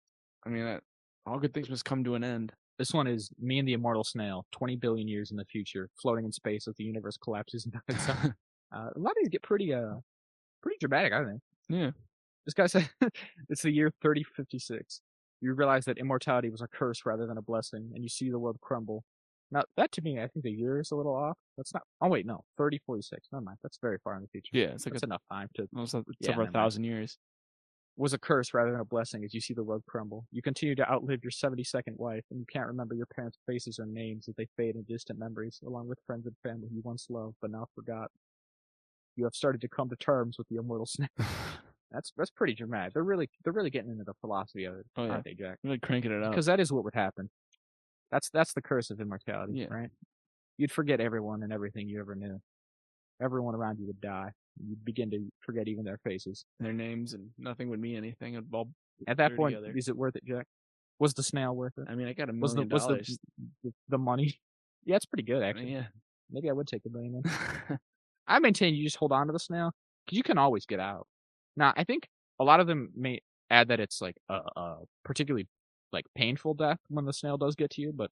I mean, all good things must come to an end. This one is me and the immortal snail, 20 billion years in the future, floating in space as the universe collapses. [laughs] [laughs] Uh, a lot of these get pretty, uh, pretty dramatic, I think. Yeah. This guy said [laughs] it's the year 3056. You realize that immortality was a curse rather than a blessing, and you see the world crumble. Now, that to me, I think the year is a little off. That's not. Oh wait, no, 3046. Never mind. That's very far in the future. Yeah, it's like That's a, enough time to almost like- Yeah, over a never mind. thousand years. was a curse rather than a blessing as you see the world crumble. You continue to outlive your 72nd wife, and you can't remember your parents' faces or names as they fade in distant memories, along with friends and family you once loved but now forgot. You have started to come to terms with the immortal [laughs] snake. [laughs] That's that's pretty dramatic. They're really they're really getting into the philosophy of it, Oh, yeah. aren't they, Jack? really cranking it up. Because that is what would happen. That's that's the curse of immortality, Yeah. right? You'd forget everyone and everything you ever knew. Everyone around you would die. You'd begin to forget even their faces. their names and nothing would mean anything. It'd all At that point, together. is it worth it, Jack? Was the snail worth it? I mean, I got a was the million was the, the the money? [laughs] Yeah, it's pretty good actually. Yeah. Maybe I would take the million. [laughs] I maintain you just hold on to the snail because you can always get out. Now, I think a lot of them may add that it's like a, a particularly like painful death when the snail does get to you, but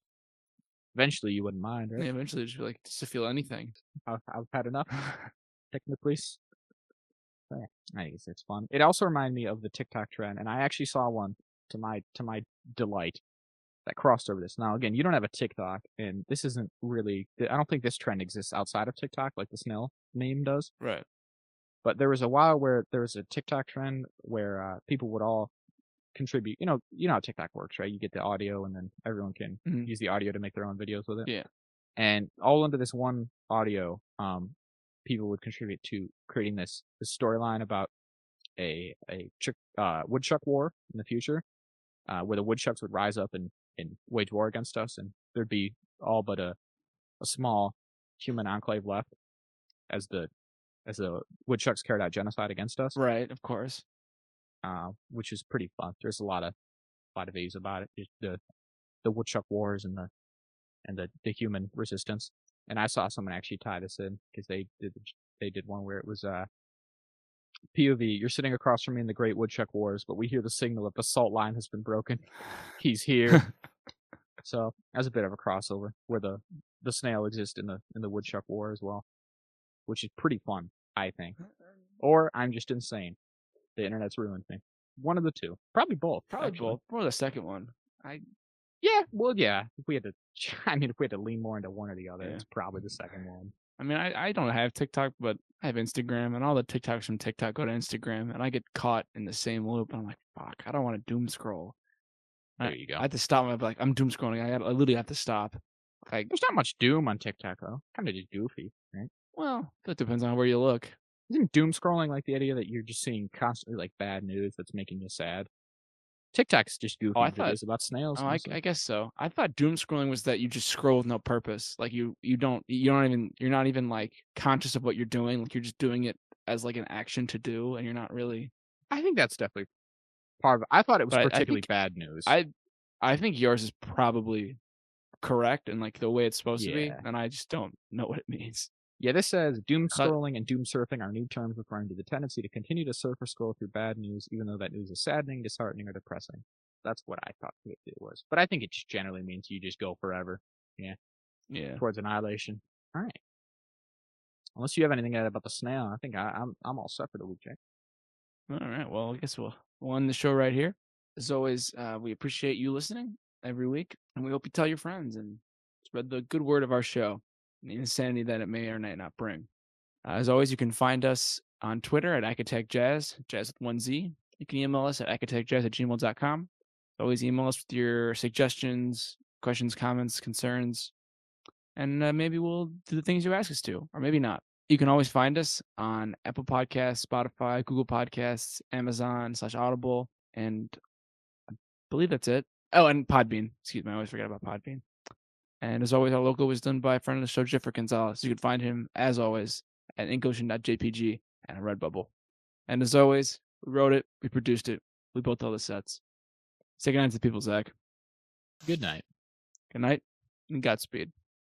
eventually you wouldn't mind, Yeah, right? eventually, just be like just to feel anything. I've, I've had enough. [laughs] Technically, yeah, I guess it's fun. It also reminded me of the TikTok trend, and I actually saw one to my to my delight that crossed over this. Now, again, you don't have a TikTok, and this isn't really. I don't think this trend exists outside of TikTok, like the snail meme does. right. But there was a while where there was a TikTok trend where uh, people would all contribute. You know, you know how TikTok works, right? You get the audio, and then everyone can Mhm. use the audio to make their own videos with it. Yeah. And all under this one audio, um, people would contribute to creating this this storyline about a a chick, uh, woodchuck war in the future, uh, where the woodchucks would rise up and and wage war against us, and there'd be all but a a small human enclave left as the as the woodchucks carried out genocide against us, Right. Of course. uh, which is pretty fun. There's a lot of a lot of videos about it, the the woodchuck wars and the and the the human resistance. And I saw someone actually tie this in because they did they did one where it was uh POV. You're sitting across from me in the Great Woodchuck Wars, but we hear the signal that the salt line has been broken. [laughs] He's here. so as a bit of a crossover where the the snail exists in the in the woodchuck war as well, which is pretty fun, I think. Mm-hmm. Or I'm just insane. The internet's ruined me. One of the two, probably both. Probably actually. both. More the second one. I Yeah, well, yeah. If we had to, [laughs] I mean, if we had to lean more into one or the other, Yeah. it's probably the second one. I mean, I, I don't have TikTok, but I have Instagram, and all the TikToks from TikTok go to Instagram, and I get caught in the same loop. And I'm like, fuck, I don't want to doom scroll. There you go. I have to stop. I'm like, I'm doom scrolling. I, gotta- I literally have to stop. Like, There's not much doom on TikTok though. Kind of just goofy? Well, that depends on where you look. Isn't doom scrolling like the idea that you're just seeing constantly like bad news that's making you sad? TikTok's just goofy I thought, videos about snails. Oh, I. I guess so. I thought doom scrolling was that you just scroll with no purpose. Like you, you don't, you don't even, you're not even like conscious of what you're doing. Like you're just doing it as like an action to do, and you're not really. I think that's definitely part of it. I thought it was But particularly think- bad news. I, I think yours is probably correct and like the way it's supposed to be, and I just don't know what it means. Yeah, this says doom scrolling and doom surfing are new terms referring to the tendency to continue to surf or scroll through bad news, even though that news is saddening, disheartening, or depressing. That's what I thought it was. But I think it just generally means you just go forever Yeah. Yeah. Towards annihilation. All right. Unless you have anything to add about the snail, I think I, I'm I'm all set for the week, Jake. All right. Well, I guess we'll we'll end the show right here. As always, uh, we appreciate you listening every week, and we hope you tell your friends and spread the good word of our show insanity that it may or may not bring. Uh, as always, you can find us on Twitter at Acatech Jazz, Jazz with one Z. You can email us at acatechjazz at gmail.com. Always email us with your suggestions, questions, comments, concerns, and uh, maybe we'll do the things you ask us to, or maybe not. You can always find us on Apple Podcasts, Spotify, Google Podcasts, Amazon slash Audible, and I believe that's it. Oh, and Podbean. Excuse me, I always forget about Podbean. And as always, our logo was done by a friend of the show, Jeffrey Gonzalez. You can find him, as always, at inkocean.jpg and a Redbubble. And as always, we wrote it, we produced it, we built all the sets. Say goodnight to the people, Zach. Good night. Good night and Godspeed.